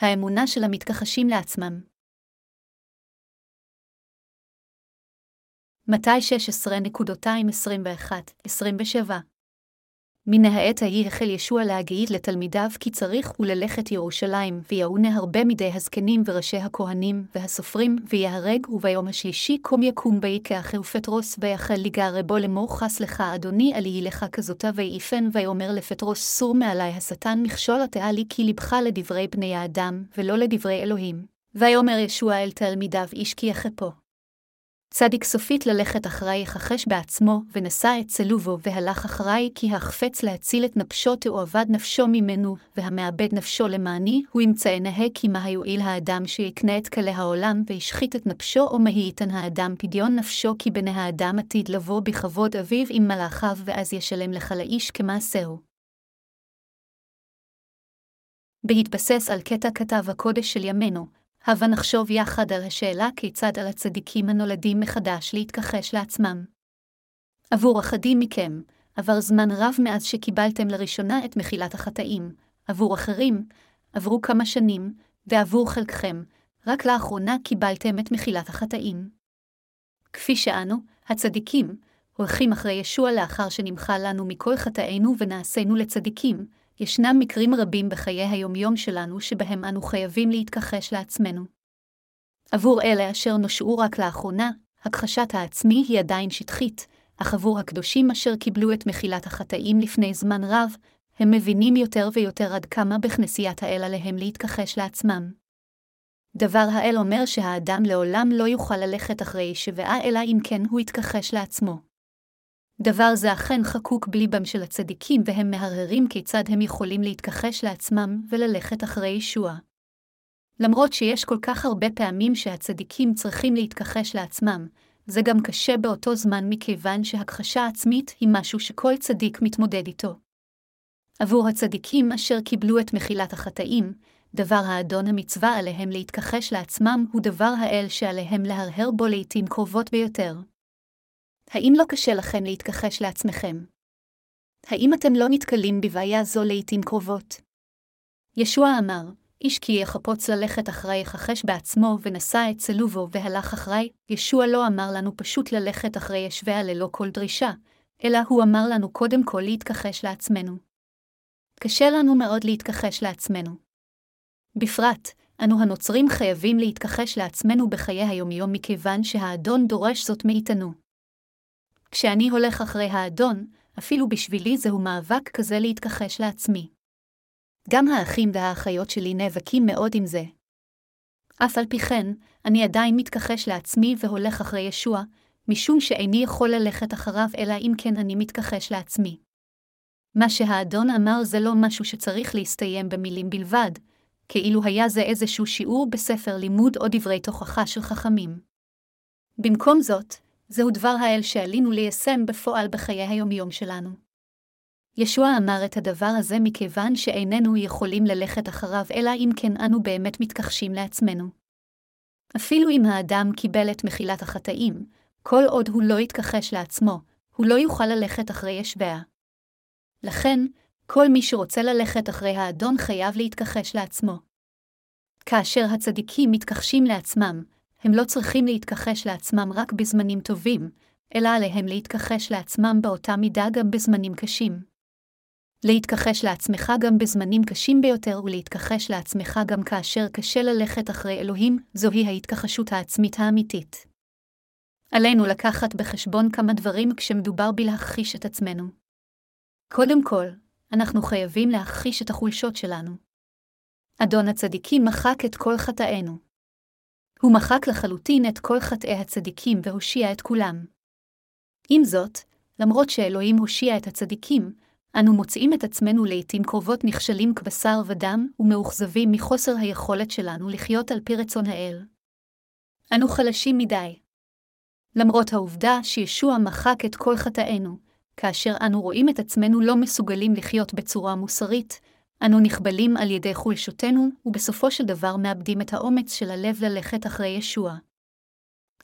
האמונה של המתכחשים לעצמם. מתי 16.21-27 מן העת ההיא החל ישוע להגיד לתלמידיו כי צריך הוא ללכת ירושלים, ויעונה הרבה מדי הזקנים וראשי הכהנים והסופרים, ויהרג, וביום השלישי קום יקום ויקח ופטרוס ויחל לגערי בו לאמור חס לך אדוני עלי לך כזאתה ויעיפן, ויאמר לפטרוס סור מעלי השטן מכשול התאה לי כי לבך לדברי בני האדם, ולא לדברי אלוהים. ויאמר ישוע אל תלמידיו איש כי יחפו. צדיק סופית ללכת אחרי יכחש בעצמו, ונשא את צלובו, והלך אחרי, כי החפץ להציל את נפשו תאבד נפשו ממנו, והמאבד נפשו למעני, הוא ימצא נהה כי מה יועיל האדם שיקנה את כלי העולם, וישחית את נפשו, או מה ייתן האדם פדיון נפשו, כי בני האדם עתיד לבוא בכבוד אביו עם מלאכיו, ואז ישלם לך לאיש כמעשהו. בהתבסס על קטע כתב הקודש של ימינו, הבה נחשוב יחד על השאלה כיצד על הצדיקים הנולדים מחדש להתכחש לעצמם. עבור אחדים מכם, עבר זמן רב מאז שקיבלתם לראשונה את מחילת החטאים, עבור אחרים, עברו כמה שנים, ועבור חלקכם, רק לאחרונה קיבלתם את מחילת החטאים. כפי שאנו, הצדיקים, הולכים אחרי ישוע לאחר שנמחה לנו מכל חטאינו ונעשינו לצדיקים, ישנם מקרים רבים בחיי היומיום שלנו שבהם אנו חייבים להתכחש לעצמנו. עבור אלה אשר נושעו רק לאחרונה, הכחשת העצמי היא עדיין שטחית, אך עבור הקדושים אשר קיבלו את מחילת החטאים לפני זמן רב, הם מבינים יותר ויותר עד כמה בכנסיית האל עליהם להתכחש לעצמם. דבר האל אומר שהאדם לעולם לא יוכל ללכת אחרי שבעה אלא אם כן הוא יתכחש לעצמו. דבר זה אכן חקוק בליבם של הצדיקים, והם מהרהרים כיצד הם יכולים להתכחש לעצמם וללכת אחרי ישוע. למרות שיש כל כך הרבה פעמים שהצדיקים צריכים להתכחש לעצמם, זה גם קשה באותו זמן מכיוון שהכחשה עצמית היא משהו שכל צדיק מתמודד איתו. עבור הצדיקים אשר קיבלו את מחילת החטאים, דבר האדון המצווה עליהם להתכחש לעצמם הוא דבר האל שעליהם להרהר בו לעתים קרובות ביותר. האם לא קשה לכם להתכחש לעצמכם? האם אתם לא נתקלים בבעיה זו לעתים קרובות? ישוע אמר, איש כי יחפוץ ללכת אחרי יכחש בעצמו, ונשא את צלובו והלך אחרי, ישוע לא אמר לנו פשוט ללכת אחרי ישביה ללא כל דרישה, אלא הוא אמר לנו קודם כל להתכחש לעצמנו. קשה לנו מאוד להתכחש לעצמנו. בפרט, אנו הנוצרים חייבים להתכחש לעצמנו בחיי היומיום מכיוון שהאדון דורש זאת מאיתנו. כשאני הולך אחרי האדון, אפילו בשבילי זהו מאבק כזה להתכחש לעצמי. גם האחים והאחיות שלי נאבקים מאוד עם זה. אף על פי כן, אני עדיין מתכחש לעצמי והולך אחרי ישוע, משום שאיני יכול ללכת אחריו אלא אם כן אני מתכחש לעצמי. מה שהאדון אמר זה לא משהו שצריך להסתיים במילים בלבד, כאילו היה זה איזשהו שיעור בספר לימוד או דברי תוכחה של חכמים. במקום זאת, זהו דבר האל שעלינו ליישם בפועל בחיי היומיום שלנו. ישוע אמר את הדבר הזה מכיוון שאיננו יכולים ללכת אחריו אלא אם כן אנו באמת מתכחשים לעצמנו. אפילו אם האדם קיבל את מחילת החטאים, כל עוד הוא לא יתכחש לעצמו, הוא לא יוכל ללכת אחרי ישביה. לכן, כל מי שרוצה ללכת אחרי האדון חייב להתכחש לעצמו. כאשר הצדיקים מתכחשים לעצמם, הם לא צריכים להתכחש לעצמם רק בזמנים טובים, אלא עליהם להתכחש לעצמם באותה מידה גם בזמנים קשים. להתכחש לעצמך גם בזמנים קשים ביותר ולהתכחש לעצמך גם כאשר קשה ללכת אחרי אלוהים, זוהי ההתכחשות העצמית האמיתית. עלינו לקחת בחשבון כמה דברים כשמדובר בלהכחיש את עצמנו. קודם כל, אנחנו חייבים להכחיש את החולשות שלנו. אדון הצדיקים מחק את כל חטאינו. הוא מחק לחלוטין את כל חטאי הצדיקים והושיע את כולם. עם זאת, למרות שאלוהים הושיע את הצדיקים, אנו מוצאים את עצמנו לעתים קרובות נכשלים כבשר ודם ומאוכזבים מחוסר היכולת שלנו לחיות על פי רצון האל. אנו חלשים מדי. למרות העובדה שישוע מחק את כל חטאינו, כאשר אנו רואים את עצמנו לא מסוגלים לחיות בצורה מוסרית, אנו נכבלים על ידי חולשותנו, ובסופו של דבר מאבדים את האומץ של הלב ללכת אחרי ישוע.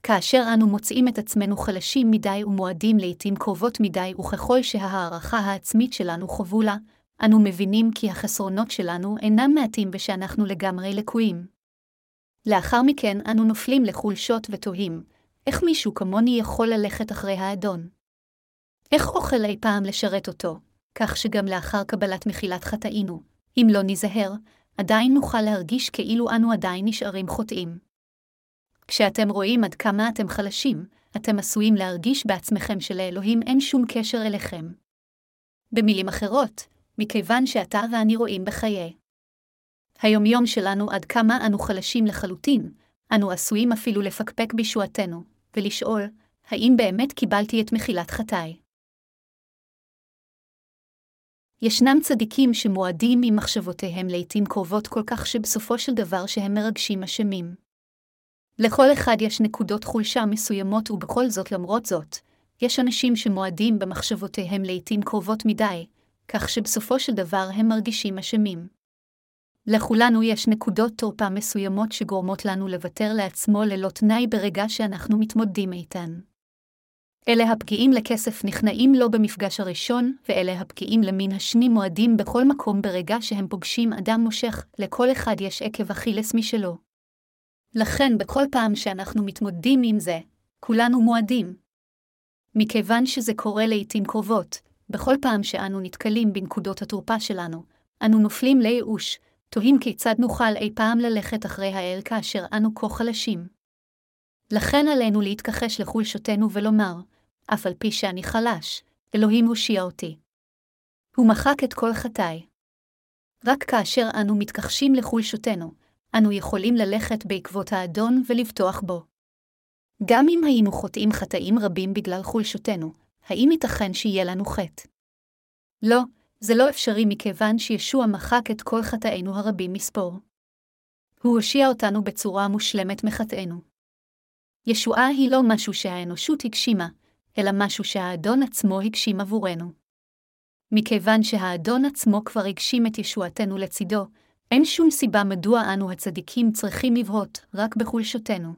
כאשר אנו מוצאים את עצמנו חלשים מדי ומועדים לעתים קרובות מדי, וככל שההערכה העצמית שלנו חבולה, אנו מבינים כי החסרונות שלנו אינם מעטים ושאנחנו לגמרי לקויים. לאחר מכן אנו נופלים לחולשות ותוהים, איך מישהו כמוני יכול ללכת אחרי האדון? איך אוכל אי פעם לשרת אותו, כך שגם לאחר קבלת מחילת חטאינו, אם לא ניזהר, עדיין נוכל להרגיש כאילו אנו עדיין נשארים חוטאים. כשאתם רואים עד כמה אתם חלשים, אתם עשויים להרגיש בעצמכם שלאלוהים אין שום קשר אליכם. במילים אחרות, מכיוון שאתה ואני רואים בחיי. היומיום שלנו עד כמה אנו חלשים לחלוטין, אנו עשויים אפילו לפקפק בישועתנו, ולשאול, האם באמת קיבלתי את מחילת חטאי? ישנם צדיקים שמועדים עם מחשבותיהם לעתים קרובות כל כך שבסופו של דבר שהם מרגשים אשמים. לכל אחד יש נקודות חולשה מסוימות ובכל זאת למרות זאת, יש אנשים שמועדים במחשבותיהם לעתים קרובות מדי, כך שבסופו של דבר הם מרגישים אשמים. לכולנו יש נקודות תורפה מסוימות שגורמות לנו לוותר לעצמו ללא תנאי ברגע שאנחנו מתמודדים איתן. אלה הפגיעים לכסף נכנעים לו במפגש הראשון, ואלה הפגיעים למין השני מועדים בכל מקום ברגע שהם פוגשים אדם מושך, לכל אחד יש עקב אכילס משלו. לכן בכל פעם שאנחנו מתמודדים עם זה, כולנו מועדים. מכיוון שזה קורה לעתים קרובות, בכל פעם שאנו נתקלים בנקודות התורפה שלנו, אנו נופלים לייאוש, תוהים כיצד נוכל אי פעם ללכת אחרי האל כאשר אנו כה חלשים. לכן עלינו להתכחש לחולשותנו ולומר, אף על פי שאני חלש, אלוהים הושיע אותי. הוא מחק את כל חטאי. רק כאשר אנו מתכחשים לחולשותנו, אנו יכולים ללכת בעקבות האדון ולבטוח בו. גם אם היינו חוטאים חטאים רבים בגלל חולשותנו, האם ייתכן שיהיה לנו חטא? לא, זה לא אפשרי מכיוון שישוע מחק את כל חטאינו הרבים מספור. הוא הושיע אותנו בצורה מושלמת מחטאינו. ישועה היא לא משהו שהאנושות הגשימה, אלא משהו שהאדון עצמו הגשים עבורנו. מכיוון שהאדון עצמו כבר הגשים את ישועתנו לצידו, אין שום סיבה מדוע אנו הצדיקים צריכים לבהות רק בחולשותנו.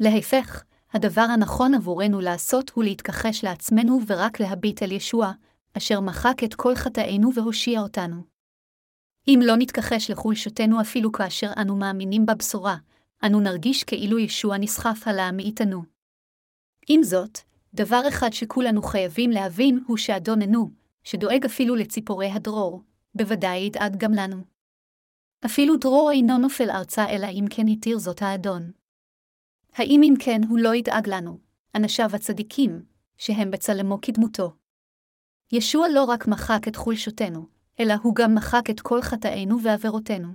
להפך, הדבר הנכון עבורנו לעשות הוא להתכחש לעצמנו ורק להביט אל ישוע, אשר מחק את כל חטאינו והושיע אותנו. אם לא נתכחש לחולשותנו אפילו כאשר אנו מאמינים בבשורה, אנו נרגיש כאילו ישוע נסחף עלה מאיתנו. עם זאת, דבר אחד שכולנו חייבים להבין הוא שאדוננו, שדואג אפילו לציפורי הדרור, בוודאי ידאג גם לנו. אפילו דרור אינו נופל ארצה אלא אם כן התיר זאת האדון. האם אם כן הוא לא ידאג לנו, אנשיו הצדיקים, שהם בצלמו כדמותו? ישוע לא רק מחק את חולשותנו, אלא הוא גם מחק את כל חטאינו ועבירותינו.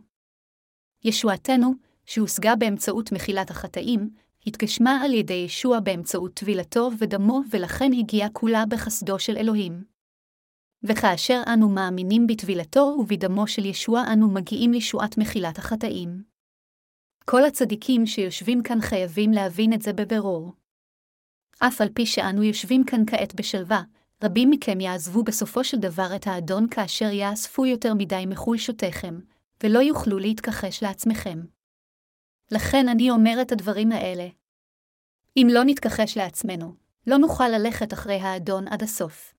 ישועתנו, שהושגה באמצעות מחילת החטאים, התגשמה על ידי ישוע באמצעות טבילתו ודמו ולכן הגיעה כולה בחסדו של אלוהים. וכאשר אנו מאמינים בטבילתו ובדמו של ישוע אנו מגיעים לישועת מחילת החטאים. כל הצדיקים שיושבים כאן חייבים להבין את זה בבירור. אף על פי שאנו יושבים כאן כעת בשלווה, רבים מכם יעזבו בסופו של דבר את האדון כאשר יאספו יותר מדי מחולשותיכם, ולא יוכלו להתכחש לעצמכם. לכן אני אומר את הדברים האלה. אם לא נתכחש לעצמנו, לא נוכל ללכת אחרי האדון עד הסוף.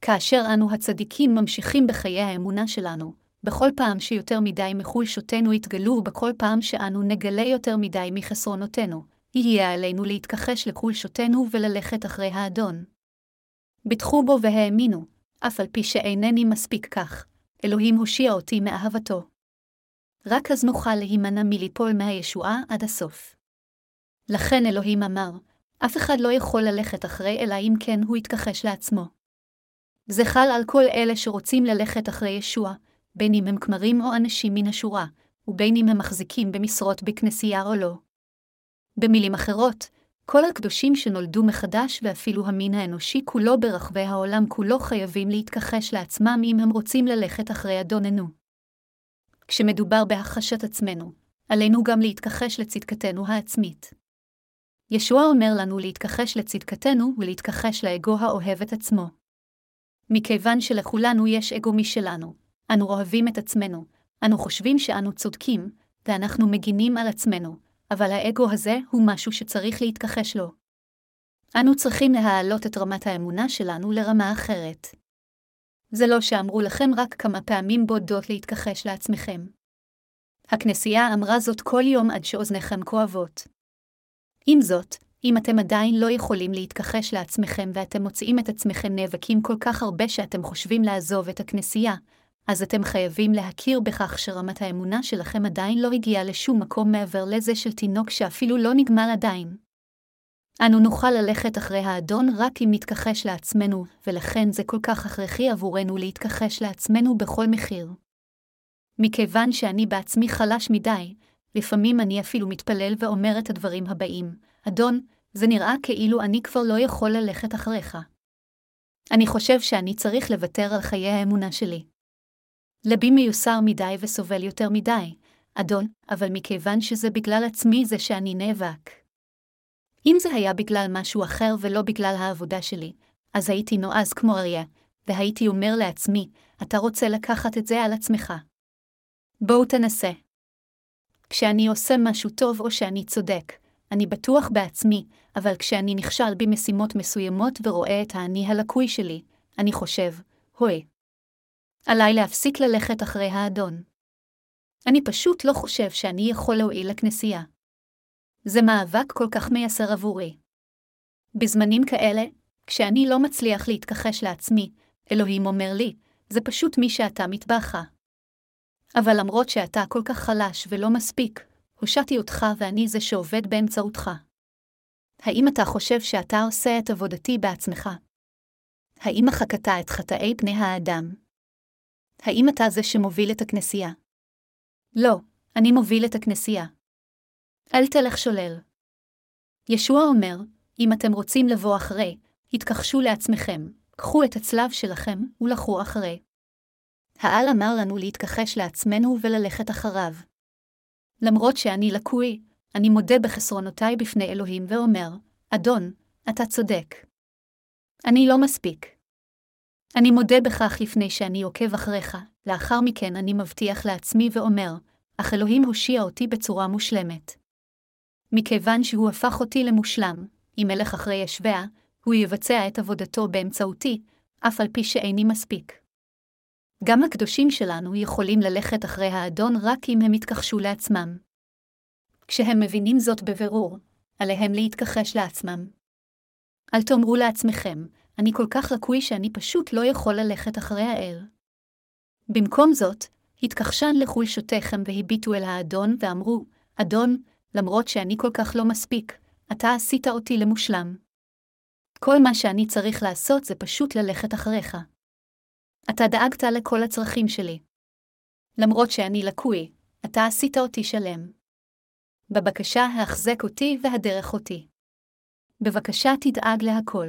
כאשר אנו הצדיקים ממשיכים בחיי האמונה שלנו, בכל פעם שיותר מדי מחולשותנו יתגלו ובכל פעם שאנו נגלה יותר מדי מחסרונותינו, יהיה עלינו להתכחש לחולשותנו וללכת אחרי האדון. ביטחו בו והאמינו, אף על פי שאינני מספיק כך, אלוהים הושיע אותי מאהבתו. רק אז נוכל להימנע מליפול מהישועה עד הסוף. לכן אלוהים אמר, אף אחד לא יכול ללכת אחרי אלא אם כן הוא יתכחש לעצמו. זה חל על כל אלה שרוצים ללכת אחרי ישוע, בין אם הם כמרים או אנשים מן השורה, ובין אם הם מחזיקים במשרות בכנסייה או לא. במילים אחרות, כל הקדושים שנולדו מחדש ואפילו המין האנושי כולו ברחבי העולם כולו חייבים להתכחש לעצמם אם הם רוצים ללכת אחרי אדוננו. כשמדובר בהכחשת עצמנו, עלינו גם להתכחש לצדקתנו העצמית. ישוע אומר לנו להתכחש לצדקתנו ולהתכחש לאגו האוהב את עצמו. מכיוון שלכולנו יש אגו משלנו, אנו אוהבים את עצמנו, אנו חושבים שאנו צודקים, ואנחנו מגינים על עצמנו, אבל האגו הזה הוא משהו שצריך להתכחש לו. אנו צריכים להעלות את רמת האמונה שלנו לרמה אחרת. זה לא שאמרו לכם רק כמה פעמים בודדות להתכחש לעצמכם. הכנסייה אמרה זאת כל יום עד שאוזניכם כואבות. עם זאת, אם אתם עדיין לא יכולים להתכחש לעצמכם ואתם מוצאים את עצמכם נאבקים כל כך הרבה שאתם חושבים לעזוב את הכנסייה, אז אתם חייבים להכיר בכך שרמת האמונה שלכם עדיין לא הגיעה לשום מקום מעבר לזה של תינוק שאפילו לא נגמל עדיין. אנו נוכל ללכת אחרי האדון רק אם נתכחש לעצמנו, ולכן זה כל כך הכרחי עבורנו להתכחש לעצמנו בכל מחיר. מכיוון שאני בעצמי חלש מדי, לפעמים אני אפילו מתפלל ואומר את הדברים הבאים, אדון, זה נראה כאילו אני כבר לא יכול ללכת אחריך. אני חושב שאני צריך לוותר על חיי האמונה שלי. לבי מיוסר מדי וסובל יותר מדי, אדון, אבל מכיוון שזה בגלל עצמי זה שאני נאבק. אם זה היה בגלל משהו אחר ולא בגלל העבודה שלי, אז הייתי נועז כמו אריה, והייתי אומר לעצמי, אתה רוצה לקחת את זה על עצמך. בואו תנסה. כשאני עושה משהו טוב או שאני צודק, אני בטוח בעצמי, אבל כשאני נכשל במשימות מסוימות ורואה את האני הלקוי שלי, אני חושב, הוי. עליי להפסיק ללכת אחרי האדון. אני פשוט לא חושב שאני יכול להועיל לכנסייה. זה מאבק כל כך מייסר עבורי. בזמנים כאלה, כשאני לא מצליח להתכחש לעצמי, אלוהים אומר לי, זה פשוט מי שאתה מטבחה. אבל למרות שאתה כל כך חלש ולא מספיק, הושעתי אותך ואני זה שעובד באמצעותך. האם אתה חושב שאתה עושה את עבודתי בעצמך? האם מחקת את חטאי פני האדם? האם אתה זה שמוביל את הכנסייה? לא, אני מוביל את הכנסייה. אל תלך שולל. ישוע אומר, אם אתם רוצים לבוא אחרי, התכחשו לעצמכם, קחו את הצלב שלכם ולכו אחרי. העל אמר לנו להתכחש לעצמנו וללכת אחריו. למרות שאני לקוי, אני מודה בחסרונותיי בפני אלוהים ואומר, אדון, אתה צודק. אני לא מספיק. אני מודה בכך לפני שאני עוקב אחריך, לאחר מכן אני מבטיח לעצמי ואומר, אך אלוהים הושיע אותי בצורה מושלמת. מכיוון שהוא הפך אותי למושלם, אם אלך אחרי ישביה, הוא יבצע את עבודתו באמצעותי, אף על פי שאיני מספיק. גם הקדושים שלנו יכולים ללכת אחרי האדון רק אם הם יתכחשו לעצמם. כשהם מבינים זאת בבירור, עליהם להתכחש לעצמם. אל תאמרו לעצמכם, אני כל כך לקוי שאני פשוט לא יכול ללכת אחרי האל. במקום זאת, התכחשן לחולשותיכם והביטו אל האדון ואמרו, אדון, למרות שאני כל כך לא מספיק, אתה עשית אותי למושלם. כל מה שאני צריך לעשות זה פשוט ללכת אחריך. אתה דאגת לכל הצרכים שלי. למרות שאני לקוי, אתה עשית אותי שלם. בבקשה החזק אותי והדרך אותי. בבקשה תדאג להכל.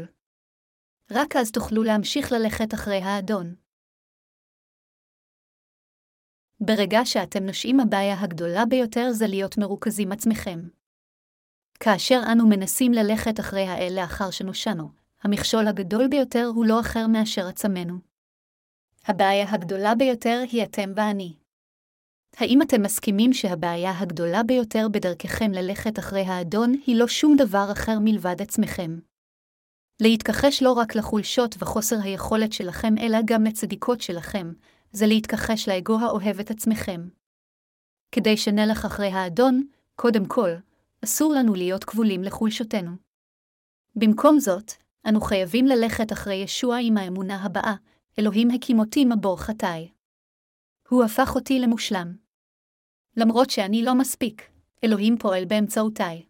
רק אז תוכלו להמשיך ללכת אחרי האדון. ברגע שאתם נושאים הבעיה הגדולה ביותר זה להיות מרוכזים עצמכם. כאשר אנו מנסים ללכת אחרי האל לאחר שנושענו, המכשול הגדול ביותר הוא לא אחר מאשר עצמנו. הבעיה הגדולה ביותר היא אתם ואני. האם אתם מסכימים שהבעיה הגדולה ביותר בדרככם ללכת אחרי האדון היא לא שום דבר אחר מלבד עצמכם? להתכחש לא רק לחולשות וחוסר היכולת שלכם, אלא גם לצדיקות שלכם, זה להתכחש לאגו האוהב את עצמכם. כדי שנלך אחרי האדון, קודם כל, אסור לנו להיות כבולים לחולשותינו. במקום זאת, אנו חייבים ללכת אחרי ישוע עם האמונה הבאה, אלוהים הקים אותי מבור חטאי. הוא הפך אותי למושלם. למרות שאני לא מספיק, אלוהים פועל באמצעותיי.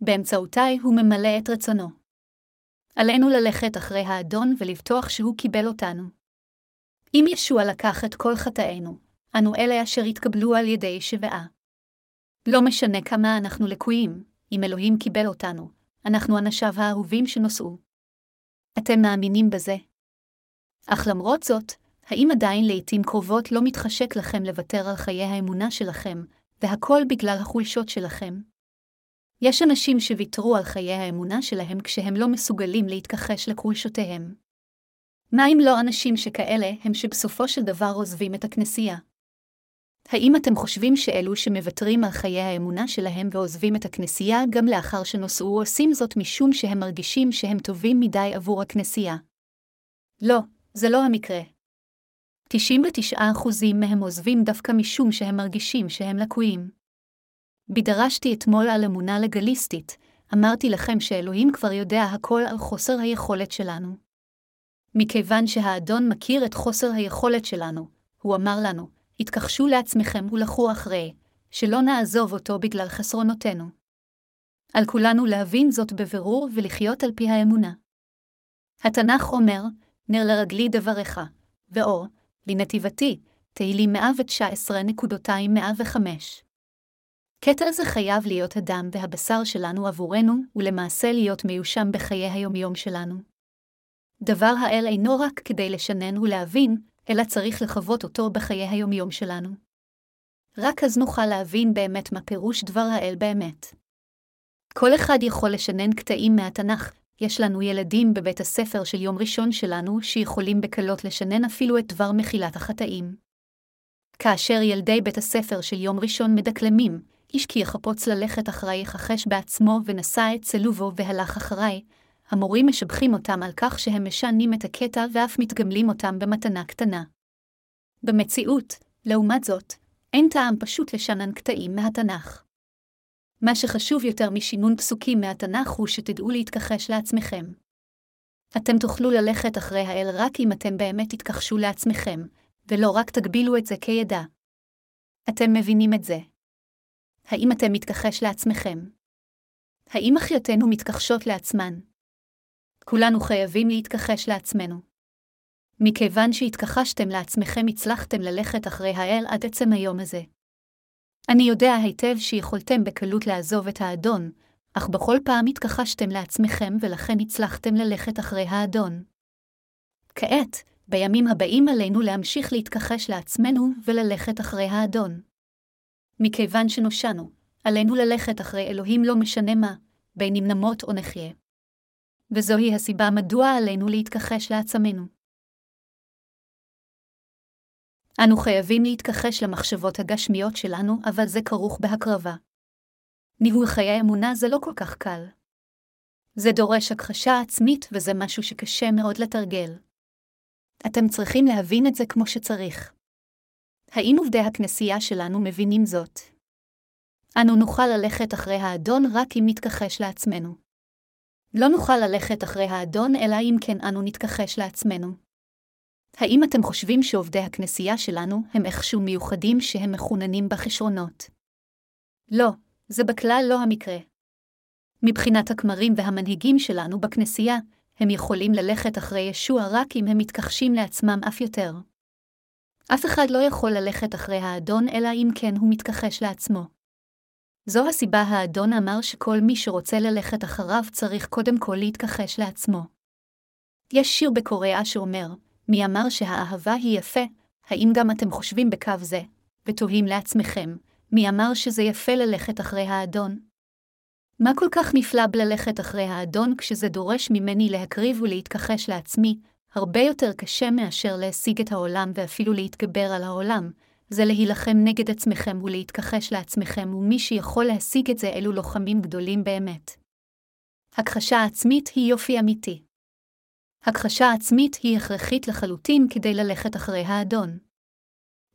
באמצעותיי הוא ממלא את רצונו. עלינו ללכת אחרי האדון ולבטוח שהוא קיבל אותנו. אם ישוע לקח את כל חטאינו, אנו אלה אשר התקבלו על ידי שבעה. לא משנה כמה אנחנו לקויים, אם אלוהים קיבל אותנו, אנחנו אנשיו האהובים שנושאו. אתם מאמינים בזה? אך למרות זאת, האם עדיין לעתים קרובות לא מתחשק לכם לוותר על חיי האמונה שלכם, והכל בגלל החולשות שלכם? יש אנשים שוויתרו על חיי האמונה שלהם כשהם לא מסוגלים להתכחש לחולשותיהם. מה אם לא אנשים שכאלה הם שבסופו של דבר עוזבים את הכנסייה? האם אתם חושבים שאלו שמוותרים על חיי האמונה שלהם ועוזבים את הכנסייה גם לאחר שנושאו עושים זאת משום שהם מרגישים שהם טובים מדי עבור הכנסייה? לא, זה לא המקרה, 99% מהם עוזבים דווקא משום שהם מרגישים שהם לקויים. בידרשתי אתמול על אמונה לגליסטית, אמרתי לכם שאלוהים כבר יודע הכל על חוסר היכולת שלנו. מכיוון שהאדון מכיר את חוסר היכולת שלנו, הוא אמר לנו, התכחשו לעצמכם ולכו אחרי, שלא נעזוב אותו בגלל חסרונותינו. על כולנו להבין זאת בבירור ולחיות על פי האמונה. התנ"ך אומר, נר לרגלי דבריך, ואור, לנתיבתי, תהילים 119.105. קטע זה חייב להיות הדם והבשר שלנו עבורנו, ולמעשה להיות מיושם בחיי היומיום שלנו. דבר האל אינו רק כדי לשנן ולהבין, אלא צריך לחוות אותו בחיי היומיום שלנו. רק אז נוכל להבין באמת מה פירוש דבר האל באמת. כל אחד יכול לשנן קטעים מהתנ"ך, יש לנו ילדים בבית הספר של יום ראשון שלנו שיכולים בקלות לשנן אפילו את דבר מחילת החטאים. כאשר ילדי בית הספר של יום ראשון מדקלמים, איש כי יחפוץ ללכת אחריי יכחש בעצמו ונשא את צלובו והלך אחריי, המורים משבחים אותם על כך שהם משנים את הקטע ואף מתגמלים אותם במתנה קטנה. במציאות, לעומת זאת, אין טעם פשוט לשנן קטעים מהתנ"ך. מה שחשוב יותר משינון פסוקים מהתנ"ך הוא שתדעו להתכחש לעצמכם. אתם תוכלו ללכת אחרי האל רק אם אתם באמת תתכחשו לעצמכם, ולא רק תגבילו את זה כידע. אתם מבינים את זה. האם אתם מתכחש לעצמכם? האם אחיותינו מתכחשות לעצמן? כולנו חייבים להתכחש לעצמנו. מכיוון שהתכחשתם לעצמכם הצלחתם ללכת אחרי האל עד עצם היום הזה. אני יודע היטב שיכולתם בקלות לעזוב את האדון, אך בכל פעם התכחשתם לעצמכם ולכן הצלחתם ללכת אחרי האדון. כעת, בימים הבאים עלינו להמשיך להתכחש לעצמנו וללכת אחרי האדון. מכיוון שנושענו, עלינו ללכת אחרי אלוהים לא משנה מה, בין אם נמות או נחיה. וזוהי הסיבה מדוע עלינו להתכחש לעצמנו. אנו חייבים להתכחש למחשבות הגשמיות שלנו, אבל זה כרוך בהקרבה. ניהול חיי אמונה זה לא כל כך קל. זה דורש הכחשה עצמית וזה משהו שקשה מאוד לתרגל. אתם צריכים להבין את זה כמו שצריך. האם עובדי הכנסייה שלנו מבינים זאת? אנו נוכל ללכת אחרי האדון רק אם נתכחש לעצמנו. לא נוכל ללכת אחרי האדון אלא אם כן אנו נתכחש לעצמנו. האם אתם חושבים שעובדי הכנסייה שלנו הם איכשהו מיוחדים שהם מחוננים בכישרונות? לא, זה בכלל לא המקרה. מבחינת הכמרים והמנהיגים שלנו בכנסייה, הם יכולים ללכת אחרי ישוע רק אם הם מתכחשים לעצמם אף יותר. אף אחד לא יכול ללכת אחרי האדון אלא אם כן הוא מתכחש לעצמו. זו הסיבה האדון אמר שכל מי שרוצה ללכת אחריו צריך קודם כל להתכחש לעצמו. יש שיר בקוריאה שאומר, מי אמר שהאהבה היא יפה, האם גם אתם חושבים בקו זה, ותוהים לעצמכם, מי אמר שזה יפה ללכת אחרי האדון? מה כל כך נפלא בללכת אחרי האדון כשזה דורש ממני להקריב ולהתכחש לעצמי, הרבה יותר קשה מאשר להשיג את העולם ואפילו להתגבר על העולם, זה להילחם נגד עצמכם ולהתכחש לעצמכם, ומי שיכול להשיג את זה אלו לוחמים גדולים באמת. הכחשה עצמית היא יופי אמיתי. הכחשה עצמית היא הכרחית לחלוטין כדי ללכת אחרי האדון.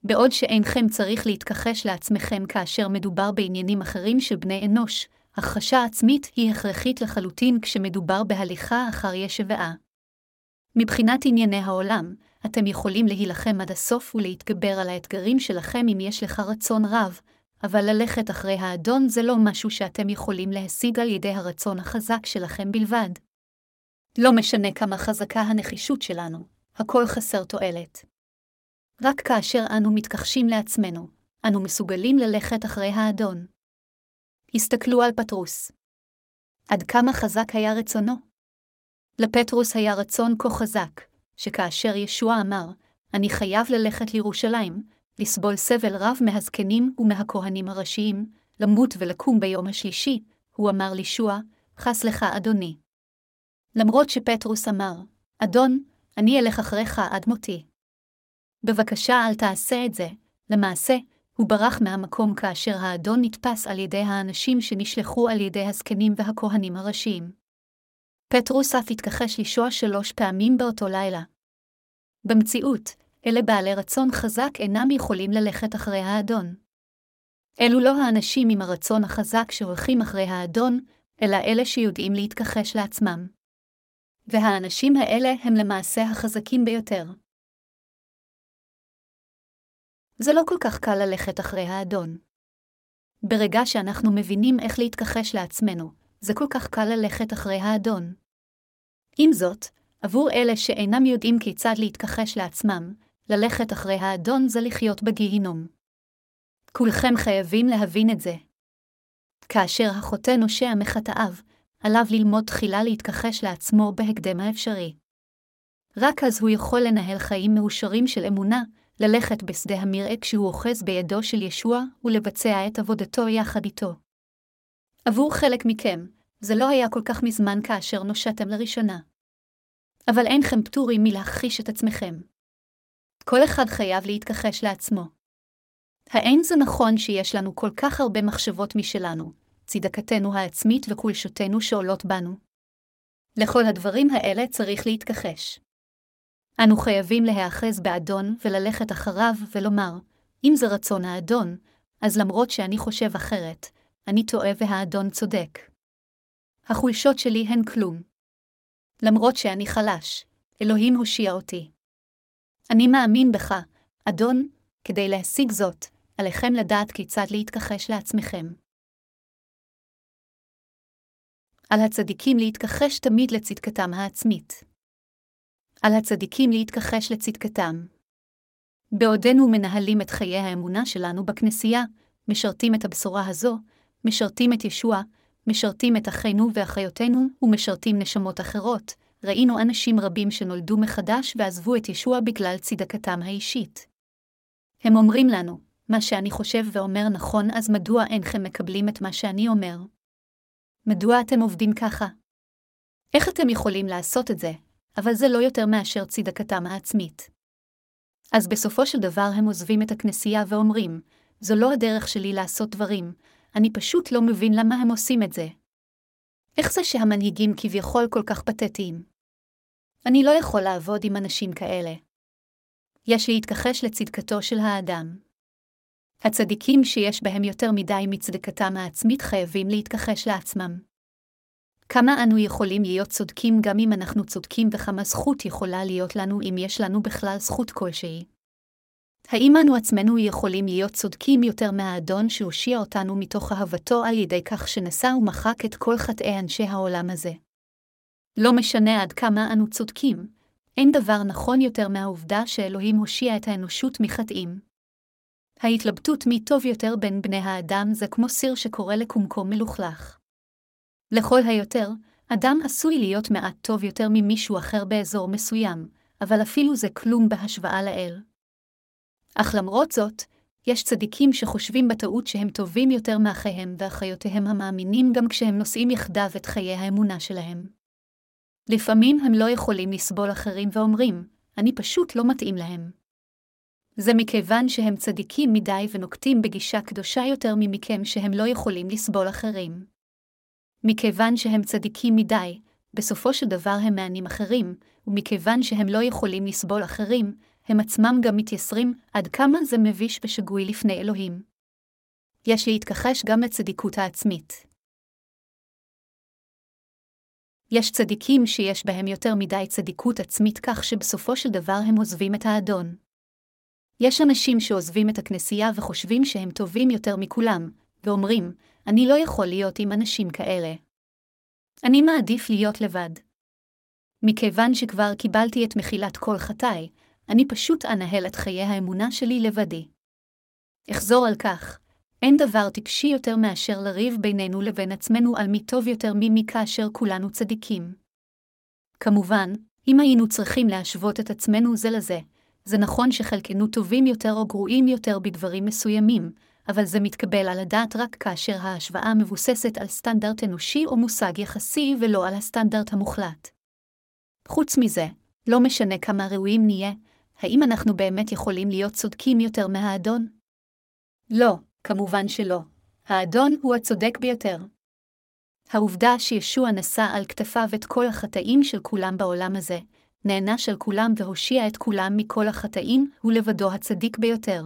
בעוד שאינכם צריך להתכחש לעצמכם כאשר מדובר בעניינים אחרים של בני אנוש, הכחשה עצמית היא הכרחית לחלוטין כשמדובר בהליכה אחר ישבעה. מבחינת ענייני העולם, אתם יכולים להילחם עד הסוף ולהתגבר על האתגרים שלכם אם יש לך רצון רב, אבל ללכת אחרי האדון זה לא משהו שאתם יכולים להשיג על ידי הרצון החזק שלכם בלבד. לא משנה כמה חזקה הנחישות שלנו, הכל חסר תועלת. רק כאשר אנו מתכחשים לעצמנו, אנו מסוגלים ללכת אחרי האדון. הסתכלו על פטרוס. עד כמה חזק היה רצונו? לפטרוס היה רצון כה חזק, שכאשר ישוע אמר, אני חייב ללכת לירושלים, לסבול סבל רב מהזקנים ומהכהנים הראשיים, למות ולקום ביום השלישי, הוא אמר לישוע, חס לך, אדוני. למרות שפטרוס אמר, אדון, אני אלך אחריך עד מותי. בבקשה אל תעשה את זה, למעשה, הוא ברח מהמקום כאשר האדון נתפס על ידי האנשים שנשלחו על ידי הזקנים והכהנים הראשיים. פטרוס אף התכחש לשוע שלוש פעמים באותו לילה. במציאות, אלה בעלי רצון חזק אינם יכולים ללכת אחרי האדון. אלו לא האנשים עם הרצון החזק שהולכים אחרי האדון, אלא אלה שיודעים להתכחש לעצמם. והאנשים האלה הם למעשה החזקים ביותר. זה לא כל כך קל ללכת אחרי האדון. ברגע שאנחנו מבינים איך להתכחש לעצמנו, זה כל כך קל ללכת אחרי האדון. עם זאת, עבור אלה שאינם יודעים כיצד להתכחש לעצמם, ללכת אחרי האדון זה לחיות בגיהינום. כולכם חייבים להבין את זה. כאשר החוטא נושע מחטאיו, עליו ללמוד תחילה להתכחש לעצמו בהקדם האפשרי. רק אז הוא יכול לנהל חיים מאושרים של אמונה, ללכת בשדה המרעה כשהוא אוחז בידו של ישוע ולבצע את עבודתו יחד איתו. עבור חלק מכם, זה לא היה כל כך מזמן כאשר נושעתם לראשונה. אבל אינכם פטורים מלהכחיש את עצמכם. כל אחד חייב להתכחש לעצמו. האין זה נכון שיש לנו כל כך הרבה מחשבות משלנו, צדקתנו העצמית וחולשותנו שעולות בנו? לכל הדברים האלה צריך להתכחש. אנו חייבים להיאחז באדון וללכת אחריו ולומר, אם זה רצון האדון, אז למרות שאני חושב אחרת, אני טועה והאדון צודק. החולשות שלי הן כלום. למרות שאני חלש, אלוהים הושיע אותי. אני מאמין בך, אדון, כדי להשיג זאת, עליכם לדעת כיצד להתכחש לעצמכם. על הצדיקים להתכחש תמיד לצדקתם העצמית. על הצדיקים להתכחש לצדקתם. בעודנו מנהלים את חיי האמונה שלנו בכנסייה, משרתים את הבשורה הזו, משרתים את ישוע, משרתים את אחינו ואחיותינו ומשרתים נשמות אחרות, ראינו אנשים רבים שנולדו מחדש ועזבו את ישוע בגלל צדקתם האישית. הם אומרים לנו, מה שאני חושב ואומר נכון, אז מדוע אינכם מקבלים את מה שאני אומר? מדוע אתם עובדים ככה? איך אתם יכולים לעשות את זה, אבל זה לא יותר מאשר צדקתם העצמית. אז בסופו של דבר הם עוזבים את הכנסייה ואומרים, זו לא הדרך שלי לעשות דברים, אני פשוט לא מבין למה הם עושים את זה. איך זה שהמנהיגים כביכול כל כך פתטיים? אני לא יכול לעבוד עם אנשים כאלה. יש להתכחש לצדקתו של האדם. הצדיקים שיש בהם יותר מדי מצדקתם העצמית חייבים להתכחש לעצמם. כמה אנו יכולים להיות צודקים גם אם אנחנו צודקים וכמה זכות יכולה להיות לנו אם יש לנו בכלל זכות כלשהי. האם אנו עצמנו יכולים להיות צודקים יותר מהאדון שהושיע אותנו מתוך אהבתו על ידי כך שנשא ומחק את כל חטאי אנשי העולם הזה? לא משנה עד כמה אנו צודקים, אין דבר נכון יותר מהעובדה שאלוהים הושיע את האנושות מחטאים. ההתלבטות מי טוב יותר בין בני האדם זה כמו סיר שקורא לקומקום מלוכלך. לכל היותר, אדם עשוי להיות מעט טוב יותר ממישהו אחר באזור מסוים, אבל אפילו זה כלום בהשוואה לאל. אך למרות זאת, יש צדיקים שחושבים בטעות שהם טובים יותר מאחיהם ואחיותיהם המאמינים גם כשהם נושאים יחדיו את חיי האמונה שלהם. לפעמים הם לא יכולים לסבול אחרים ואומרים, אני פשוט לא מתאים להם. זה מכיוון שהם צדיקים מדי ונוקטים בגישה קדושה יותר ממכם שהם לא יכולים לסבול אחרים. מכיוון שהם צדיקים מדי, בסופו של דבר הם מענים אחרים, ומכיוון שהם לא יכולים לסבול אחרים, הם עצמם גם מתייסרים עד כמה זה מביש ושגוי לפני אלוהים. יש להתכחש גם לצדיקות העצמית. יש צדיקים שיש בהם יותר מדי צדיקות עצמית כך שבסופו של דבר הם עוזבים את האדון. יש אנשים שעוזבים את הכנסייה וחושבים שהם טובים יותר מכולם, ואומרים, אני לא יכול להיות עם אנשים כאלה. אני מעדיף להיות לבד. מכיוון שכבר קיבלתי את מחילת כל חטאי, אני פשוט אנהל את חיי האמונה שלי לבדי. אחזור על כך, אין דבר טיפשי יותר מאשר לריב בינינו לבין עצמנו על מי טוב יותר ממי כאשר כולנו צדיקים. כמובן, אם היינו צריכים להשוות את עצמנו זה לזה, זה נכון שחלקנו טובים יותר או גרועים יותר בדברים מסוימים, אבל זה מתקבל על הדעת רק כאשר ההשוואה מבוססת על סטנדרט אנושי או מושג יחסי ולא על הסטנדרט המוחלט. חוץ מזה, לא משנה כמה ראויים נהיה, האם אנחנו באמת יכולים להיות צודקים יותר מהאדון? לא, כמובן שלא. האדון הוא הצודק ביותר. העובדה שישוע נשא על כתפיו את כל החטאים של כולם בעולם הזה, נענש על כולם והושיע את כולם מכל החטאים, הוא לבדו הצדיק ביותר.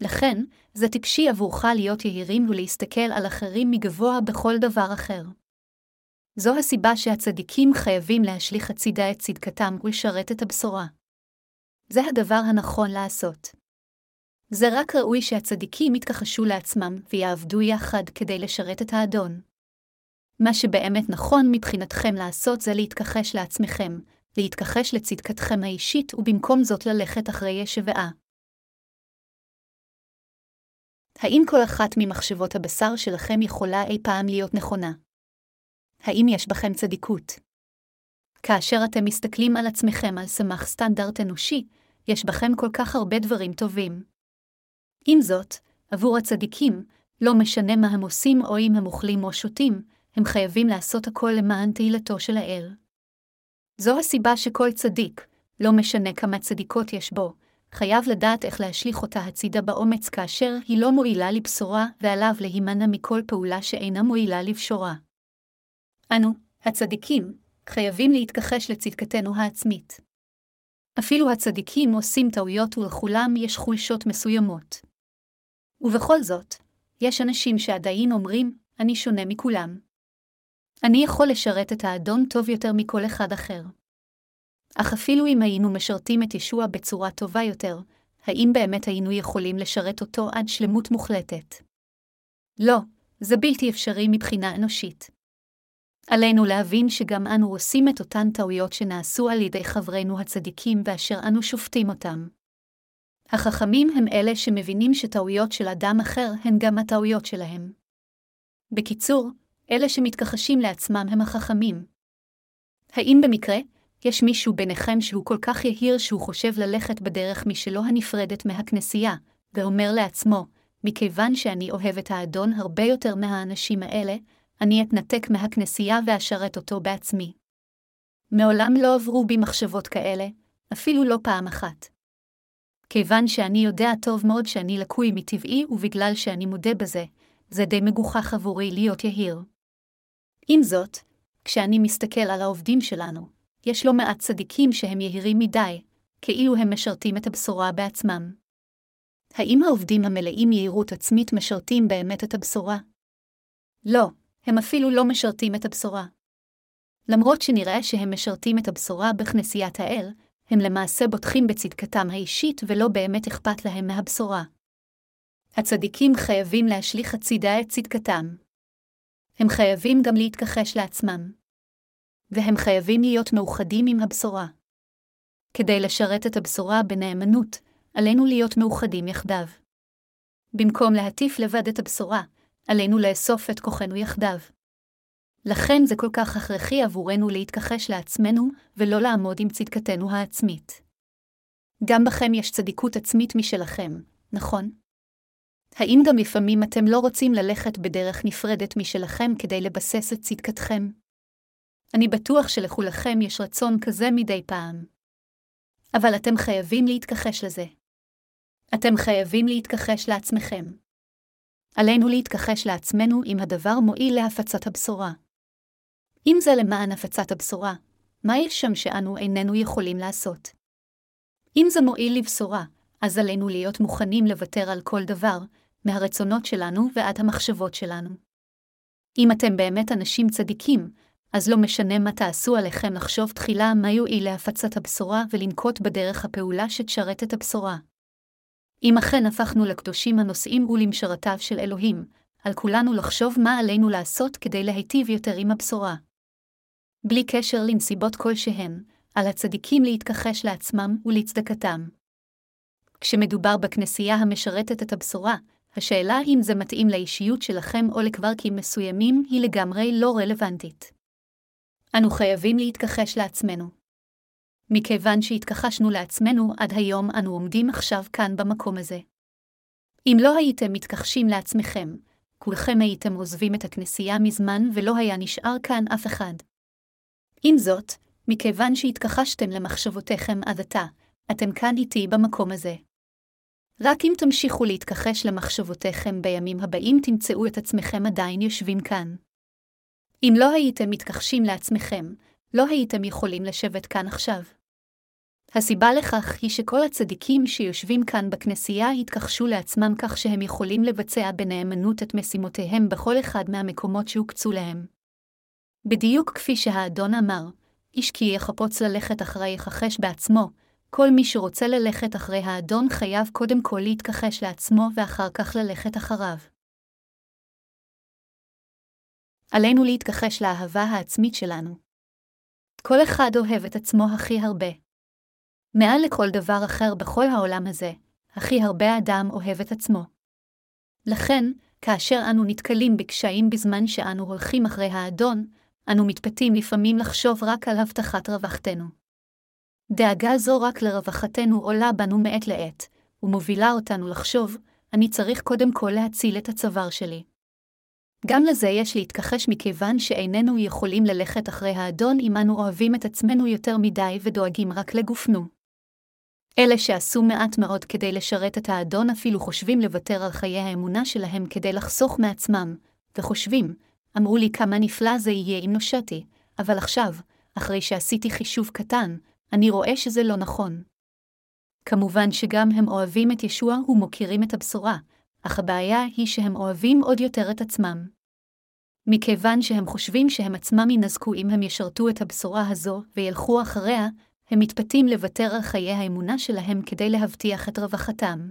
לכן, זה טיפשי עבורך להיות יהירים ולהסתכל על אחרים מגבוה בכל דבר אחר. זו הסיבה שהצדיקים חייבים להשליך הצידה את צדקתם ולשרת את הבשורה. זה הדבר הנכון לעשות. זה רק ראוי שהצדיקים יתכחשו לעצמם ויעבדו יחד כדי לשרת את האדון. מה שבאמת נכון מבחינתכם לעשות זה להתכחש לעצמכם, להתכחש לצדקתכם האישית ובמקום זאת ללכת אחרי ישבעה. האם כל אחת ממחשבות הבשר שלכם יכולה אי פעם להיות נכונה? האם יש בכם צדיקות? כאשר אתם מסתכלים על עצמכם על סמך סטנדרט אנושי, יש בכם כל כך הרבה דברים טובים. עם זאת, עבור הצדיקים, לא משנה מה הם עושים או אם הם אוכלים או שותים, הם חייבים לעשות הכל למען תהילתו של האל. זו הסיבה שכל צדיק, לא משנה כמה צדיקות יש בו, חייב לדעת איך להשליך אותה הצידה באומץ כאשר היא לא מועילה לבשורה, ועליו להימנע מכל פעולה שאינה מועילה לבשורה. אנו, הצדיקים, חייבים להתכחש לצדקתנו העצמית. אפילו הצדיקים עושים טעויות ולכולם יש חולשות מסוימות. ובכל זאת, יש אנשים שעדיין אומרים, אני שונה מכולם. אני יכול לשרת את האדון טוב יותר מכל אחד אחר. אך אפילו אם היינו משרתים את ישוע בצורה טובה יותר, האם באמת היינו יכולים לשרת אותו עד שלמות מוחלטת? לא, זה בלתי אפשרי מבחינה אנושית. עלינו להבין שגם אנו עושים את אותן טעויות שנעשו על ידי חברינו הצדיקים ואשר אנו שופטים אותם. החכמים הם אלה שמבינים שטעויות של אדם אחר הן גם הטעויות שלהם. בקיצור, אלה שמתכחשים לעצמם הם החכמים. האם במקרה, יש מישהו ביניכם שהוא כל כך יהיר שהוא חושב ללכת בדרך משלו הנפרדת מהכנסייה, ואומר לעצמו, מכיוון שאני אוהב את האדון הרבה יותר מהאנשים האלה, אני אתנתק מהכנסייה ואשרת אותו בעצמי. מעולם לא עברו בי מחשבות כאלה, אפילו לא פעם אחת. כיוון שאני יודע טוב מאוד שאני לקוי מטבעי ובגלל שאני מודה בזה, זה די מגוחך עבורי להיות יהיר. עם זאת, כשאני מסתכל על העובדים שלנו, יש לא מעט צדיקים שהם יהירים מדי, כאילו הם משרתים את הבשורה בעצמם. האם העובדים המלאים יהירות עצמית משרתים באמת את הבשורה? לא, הם אפילו לא משרתים את הבשורה. למרות שנראה שהם משרתים את הבשורה בכנסיית האל, הם למעשה בוטחים בצדקתם האישית ולא באמת אכפת להם מהבשורה. הצדיקים חייבים להשליך הצידה את צדקתם. הם חייבים גם להתכחש לעצמם. והם חייבים להיות מאוחדים עם הבשורה. כדי לשרת את הבשורה בנאמנות, עלינו להיות מאוחדים יחדיו. במקום להטיף לבד את הבשורה, עלינו לאסוף את כוחנו יחדיו. לכן זה כל כך הכרחי עבורנו להתכחש לעצמנו, ולא לעמוד עם צדקתנו העצמית. גם בכם יש צדיקות עצמית משלכם, נכון? האם גם לפעמים אתם לא רוצים ללכת בדרך נפרדת משלכם כדי לבסס את צדקתכם? אני בטוח שלכולכם יש רצון כזה מדי פעם. אבל אתם חייבים להתכחש לזה. אתם חייבים להתכחש לעצמכם. עלינו להתכחש לעצמנו אם הדבר מועיל להפצת הבשורה. אם זה למען הפצת הבשורה, מה יש שם שאנו איננו יכולים לעשות? אם זה מועיל לבשורה, אז עלינו להיות מוכנים לוותר על כל דבר, מהרצונות שלנו ועד המחשבות שלנו. אם אתם באמת אנשים צדיקים, אז לא משנה מה תעשו עליכם לחשוב תחילה מה יועיל להפצת הבשורה ולנקוט בדרך הפעולה שתשרת את הבשורה. אם אכן הפכנו לקדושים הנושאים ולמשרתיו של אלוהים, על כולנו לחשוב מה עלינו לעשות כדי להיטיב יותר עם הבשורה. בלי קשר לנסיבות כלשהן, על הצדיקים להתכחש לעצמם ולצדקתם. כשמדובר בכנסייה המשרתת את הבשורה, השאלה אם זה מתאים לאישיות שלכם או לקברקים מסוימים היא לגמרי לא רלוונטית. אנו חייבים להתכחש לעצמנו. מכיוון שהתכחשנו לעצמנו עד היום אנו עומדים עכשיו כאן במקום הזה. אם לא הייתם מתכחשים לעצמכם, כולכם הייתם עוזבים את הכנסייה מזמן ולא היה נשאר כאן אף אחד. עם זאת, מכיוון שהתכחשתם למחשבותיכם עד עתה, אתם כאן איתי במקום הזה. רק אם תמשיכו להתכחש למחשבותיכם בימים הבאים תמצאו את עצמכם עדיין יושבים כאן. אם לא הייתם מתכחשים לעצמכם, לא הייתם יכולים לשבת כאן עכשיו. הסיבה לכך היא שכל הצדיקים שיושבים כאן בכנסייה התכחשו לעצמם כך שהם יכולים לבצע בנאמנות את משימותיהם בכל אחד מהמקומות שהוקצו להם. בדיוק כפי שהאדון אמר, איש כי יחפוץ ללכת אחרי יכחש בעצמו, כל מי שרוצה ללכת אחרי האדון חייב קודם כל להתכחש לעצמו ואחר כך ללכת אחריו. עלינו להתכחש לאהבה העצמית שלנו. כל אחד אוהב את עצמו הכי הרבה. מעל לכל דבר אחר בכל העולם הזה, הכי הרבה אדם אוהב את עצמו. לכן, כאשר אנו נתקלים בקשיים בזמן שאנו הולכים אחרי האדון, אנו מתפתים לפעמים לחשוב רק על הבטחת רווחתנו. דאגה זו רק לרווחתנו עולה בנו מעת לעת, ומובילה אותנו לחשוב, אני צריך קודם כל להציל את הצוואר שלי. גם לזה יש להתכחש מכיוון שאיננו יכולים ללכת אחרי האדון אם אנו אוהבים את עצמנו יותר מדי ודואגים רק לגופנו. אלה שעשו מעט מאוד כדי לשרת את האדון אפילו חושבים לוותר על חיי האמונה שלהם כדי לחסוך מעצמם, וחושבים, אמרו לי כמה נפלא זה יהיה אם נושעתי, אבל עכשיו, אחרי שעשיתי חישוב קטן, אני רואה שזה לא נכון. כמובן שגם הם אוהבים את ישוע ומוקירים את הבשורה, אך הבעיה היא שהם אוהבים עוד יותר את עצמם. מכיוון שהם חושבים שהם עצמם ינזקו אם הם ישרתו את הבשורה הזו וילכו אחריה, הם מתפתים לוותר על חיי האמונה שלהם כדי להבטיח את רווחתם.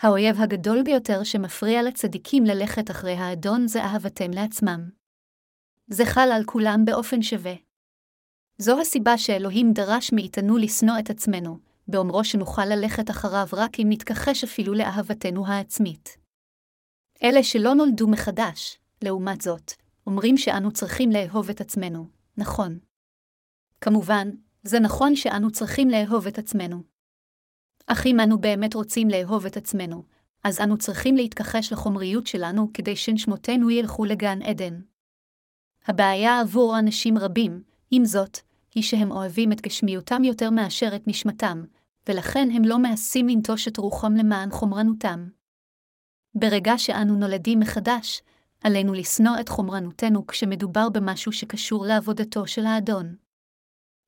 האויב הגדול ביותר שמפריע לצדיקים ללכת אחרי האדון זה אהבתם לעצמם. זה חל על כולם באופן שווה. זו הסיבה שאלוהים דרש מאיתנו לשנוא את עצמנו, באומרו שנוכל ללכת אחריו רק אם נתכחש אפילו לאהבתנו העצמית. אלה שלא נולדו מחדש, לעומת זאת, אומרים שאנו צריכים לאהוב את עצמנו, נכון. כמובן, זה נכון שאנו צריכים לאהוב את עצמנו. אך אם אנו באמת רוצים לאהוב את עצמנו, אז אנו צריכים להתכחש לחומריות שלנו כדי שנשמותינו ילכו לגן עדן. הבעיה עבור אנשים רבים, עם זאת, היא שהם אוהבים את גשמיותם יותר מאשר את נשמתם, ולכן הם לא מעשים לנטוש את רוחם למען חומרנותם. ברגע שאנו נולדים מחדש, עלינו לשנוא את חומרנותנו כשמדובר במשהו שקשור לעבודתו של האדון.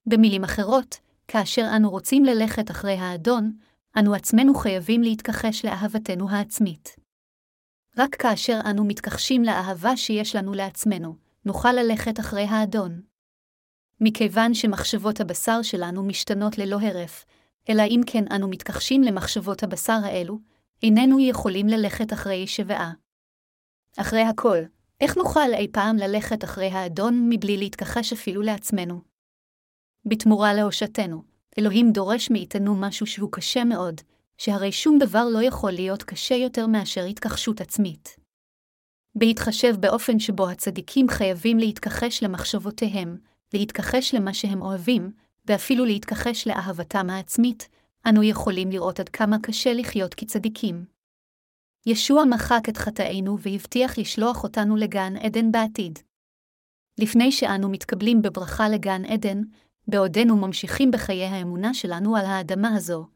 במילים אחרות, כאשר אנו רוצים ללכת אחרי האדון, אנו עצמנו חייבים להתכחש לאהבתנו העצמית. רק כאשר אנו מתכחשים לאהבה שיש לנו לעצמנו, נוכל ללכת אחרי האדון. מכיוון שמחשבות הבשר שלנו משתנות ללא הרף, אלא אם כן אנו מתכחשים למחשבות הבשר האלו, איננו יכולים ללכת אחרי שבעה. אחרי הכל, איך נוכל אי פעם ללכת אחרי האדון מבלי להתכחש אפילו לעצמנו? בתמורה להושעתנו, אלוהים דורש מאיתנו משהו שהוא קשה מאוד, שהרי שום דבר לא יכול להיות קשה יותר מאשר התכחשות עצמית. בהתחשב באופן שבו הצדיקים חייבים להתכחש למחשבותיהם, להתכחש למה שהם אוהבים, ואפילו להתכחש לאהבתם העצמית, אנו יכולים לראות עד כמה קשה לחיות כצדיקים. ישוע מחק את חטאינו והבטיח לשלוח אותנו לגן עדן בעתיד. לפני שאנו מתקבלים בברכה לגן עדן, בעודנו ממשיכים בחיי האמונה שלנו על האדמה הזו,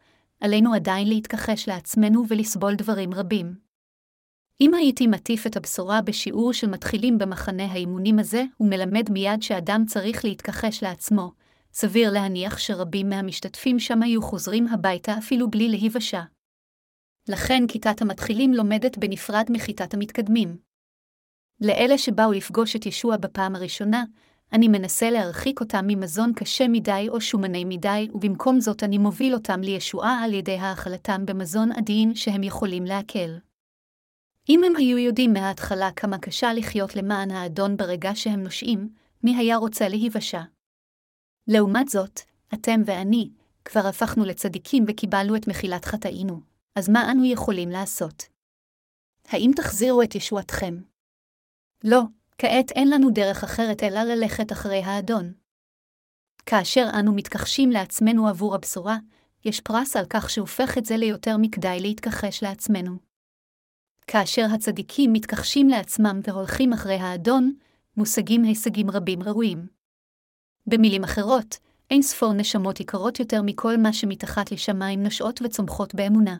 עלינו עדיין להתכחש לעצמנו ולסבול דברים רבים. אם הייתי מטיף את הבשורה בשיעור של מתחילים במחנה האימונים הזה, ומלמד מיד שאדם צריך להתכחש לעצמו, סביר להניח שרבים מהמשתתפים שם היו חוזרים הביתה אפילו בלי להיוושע. לכן כיתת המתחילים לומדת בנפרד מכיתת המתקדמים. לאלה שבאו לפגוש את ישוע בפעם הראשונה, אני מנסה להרחיק אותם ממזון קשה מדי או שומני מדי, ובמקום זאת אני מוביל אותם לישועה על ידי האכלתם במזון עדין שהם יכולים לעכל. אם הם היו יודעים מההתחלה כמה קשה לחיות למען האדון ברגע שהם נושעים, מי היה רוצה להיוושע? לעומת זאת, אתם ואני, כבר הפכנו לצדיקים וקיבלנו את מחילת חטאינו, אז מה אנו יכולים לעשות? האם תחזירו את ישועתכם? לא, כעת אין לנו דרך אחרת אלא ללכת אחרי האדון. כאשר אנו מתכחשים לעצמנו עבור הבשורה, יש פרס על כך שהופך את זה ליותר מכדאי להתכחש לעצמנו. כאשר הצדיקים מתכחשים לעצמם והולכים אחרי האדון, מושגים הישגים רבים ראויים. במילים אחרות, אין ספור נשמות יקרות יותר מכל מה שמתחת לשמיים נושעות וצומחות באמונה.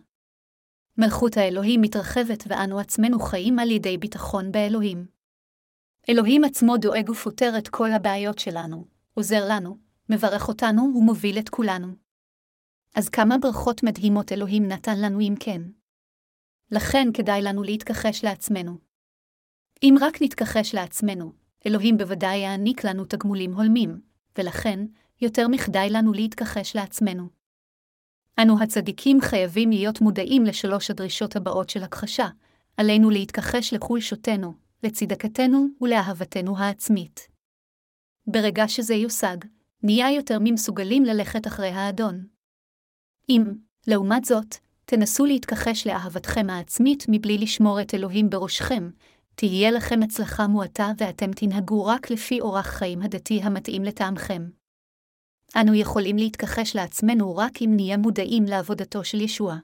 מלכות האלוהים מתרחבת ואנו עצמנו חיים על ידי ביטחון באלוהים. אלוהים עצמו דואג ופותר את כל הבעיות שלנו, עוזר לנו, מברך אותנו ומוביל את כולנו. אז כמה ברכות מדהימות אלוהים נתן לנו אם כן. לכן כדאי לנו להתכחש לעצמנו. אם רק נתכחש לעצמנו, אלוהים בוודאי יעניק לנו תגמולים הולמים, ולכן, יותר מכדאי לנו להתכחש לעצמנו. אנו הצדיקים חייבים להיות מודעים לשלוש הדרישות הבאות של הכחשה, עלינו להתכחש לחולשותנו, לצדקתנו ולאהבתנו העצמית. ברגע שזה יושג, נהיה יותר ממסוגלים ללכת אחרי האדון. אם, לעומת זאת, תנסו להתכחש לאהבתכם העצמית מבלי לשמור את אלוהים בראשכם, תהיה לכם הצלחה מועטה ואתם תנהגו רק לפי אורח חיים הדתי המתאים לטעמכם. אנו יכולים להתכחש לעצמנו רק אם נהיה מודעים לעבודתו של ישוע.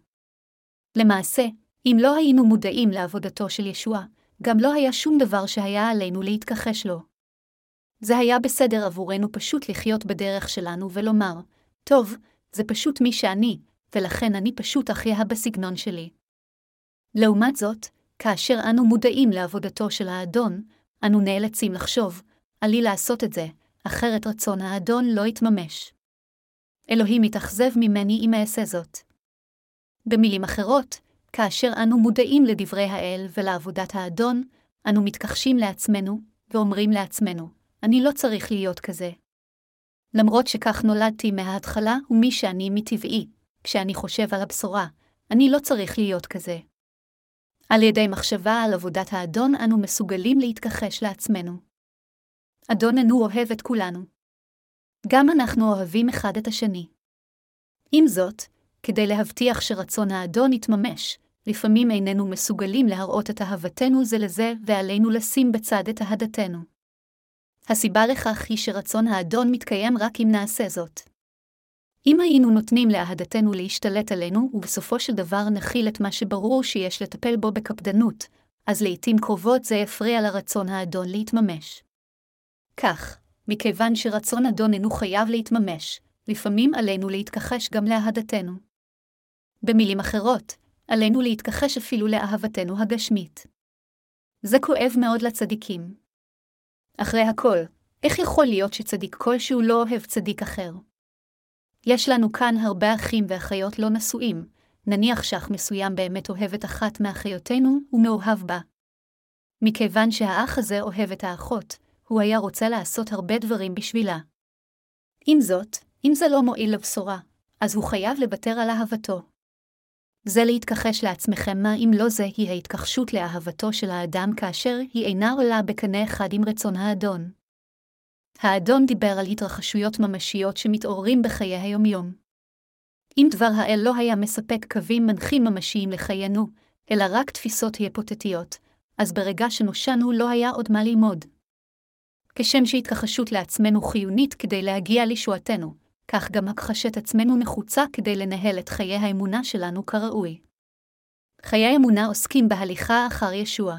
למעשה, אם לא היינו מודעים לעבודתו של ישוע, גם לא היה שום דבר שהיה עלינו להתכחש לו. זה היה בסדר עבורנו פשוט לחיות בדרך שלנו ולומר, טוב, זה פשוט מי שאני, ולכן אני פשוט אחיה בסגנון שלי. לעומת זאת, כאשר אנו מודעים לעבודתו של האדון, אנו נאלצים לחשוב, עלי לעשות את זה, אחרת רצון האדון לא יתממש. אלוהים יתאכזב ממני אם אעשה זאת. במילים אחרות, כאשר אנו מודעים לדברי האל ולעבודת האדון, אנו מתכחשים לעצמנו, ואומרים לעצמנו, אני לא צריך להיות כזה. למרות שכך נולדתי מההתחלה ומי שאני מטבעי, כשאני חושב על הבשורה, אני לא צריך להיות כזה. על ידי מחשבה על עבודת האדון אנו מסוגלים להתכחש לעצמנו. אדוננו אוהב את כולנו. גם אנחנו אוהבים אחד את השני. עם זאת, כדי להבטיח שרצון האדון יתממש, לפעמים איננו מסוגלים להראות את אהבתנו זה לזה, ועלינו לשים בצד את אהדתנו. הסיבה לכך היא שרצון האדון מתקיים רק אם נעשה זאת. אם היינו נותנים לאהדתנו להשתלט עלינו, ובסופו של דבר נכיל את מה שברור שיש לטפל בו בקפדנות, אז לעתים קרובות זה יפריע לרצון האדון להתממש. כך, מכיוון שרצון אדון אינו חייב להתממש, לפעמים עלינו להתכחש גם לאהדתנו. במילים אחרות, עלינו להתכחש אפילו לאהבתנו הגשמית. זה כואב מאוד לצדיקים. אחרי הכל, איך יכול להיות שצדיק כלשהו לא אוהב צדיק אחר? יש לנו כאן הרבה אחים ואחיות לא נשואים, נניח שאח מסוים באמת אוהב את אחת מאחיותינו ומאוהב בה. מכיוון שהאח הזה אוהב את האחות, הוא היה רוצה לעשות הרבה דברים בשבילה. עם זאת, אם זה לא מועיל לבשורה, אז הוא חייב לוותר על אהבתו. זה להתכחש לעצמכם מה אם לא זה היא ההתכחשות לאהבתו של האדם כאשר היא אינה עולה בקנה אחד עם רצון האדון. האדון דיבר על התרחשויות ממשיות שמתעוררים בחיי היומיום. אם דבר האל לא היה מספק קווים מנחים ממשיים לחיינו, אלא רק תפיסות היפותטיות, אז ברגע שנושענו לא היה עוד מה ללמוד. כשם שהתכחשות לעצמנו חיונית כדי להגיע לישועתנו, כך גם הכחשת עצמנו נחוצה כדי לנהל את חיי האמונה שלנו כראוי. חיי אמונה עוסקים בהליכה אחר ישוע.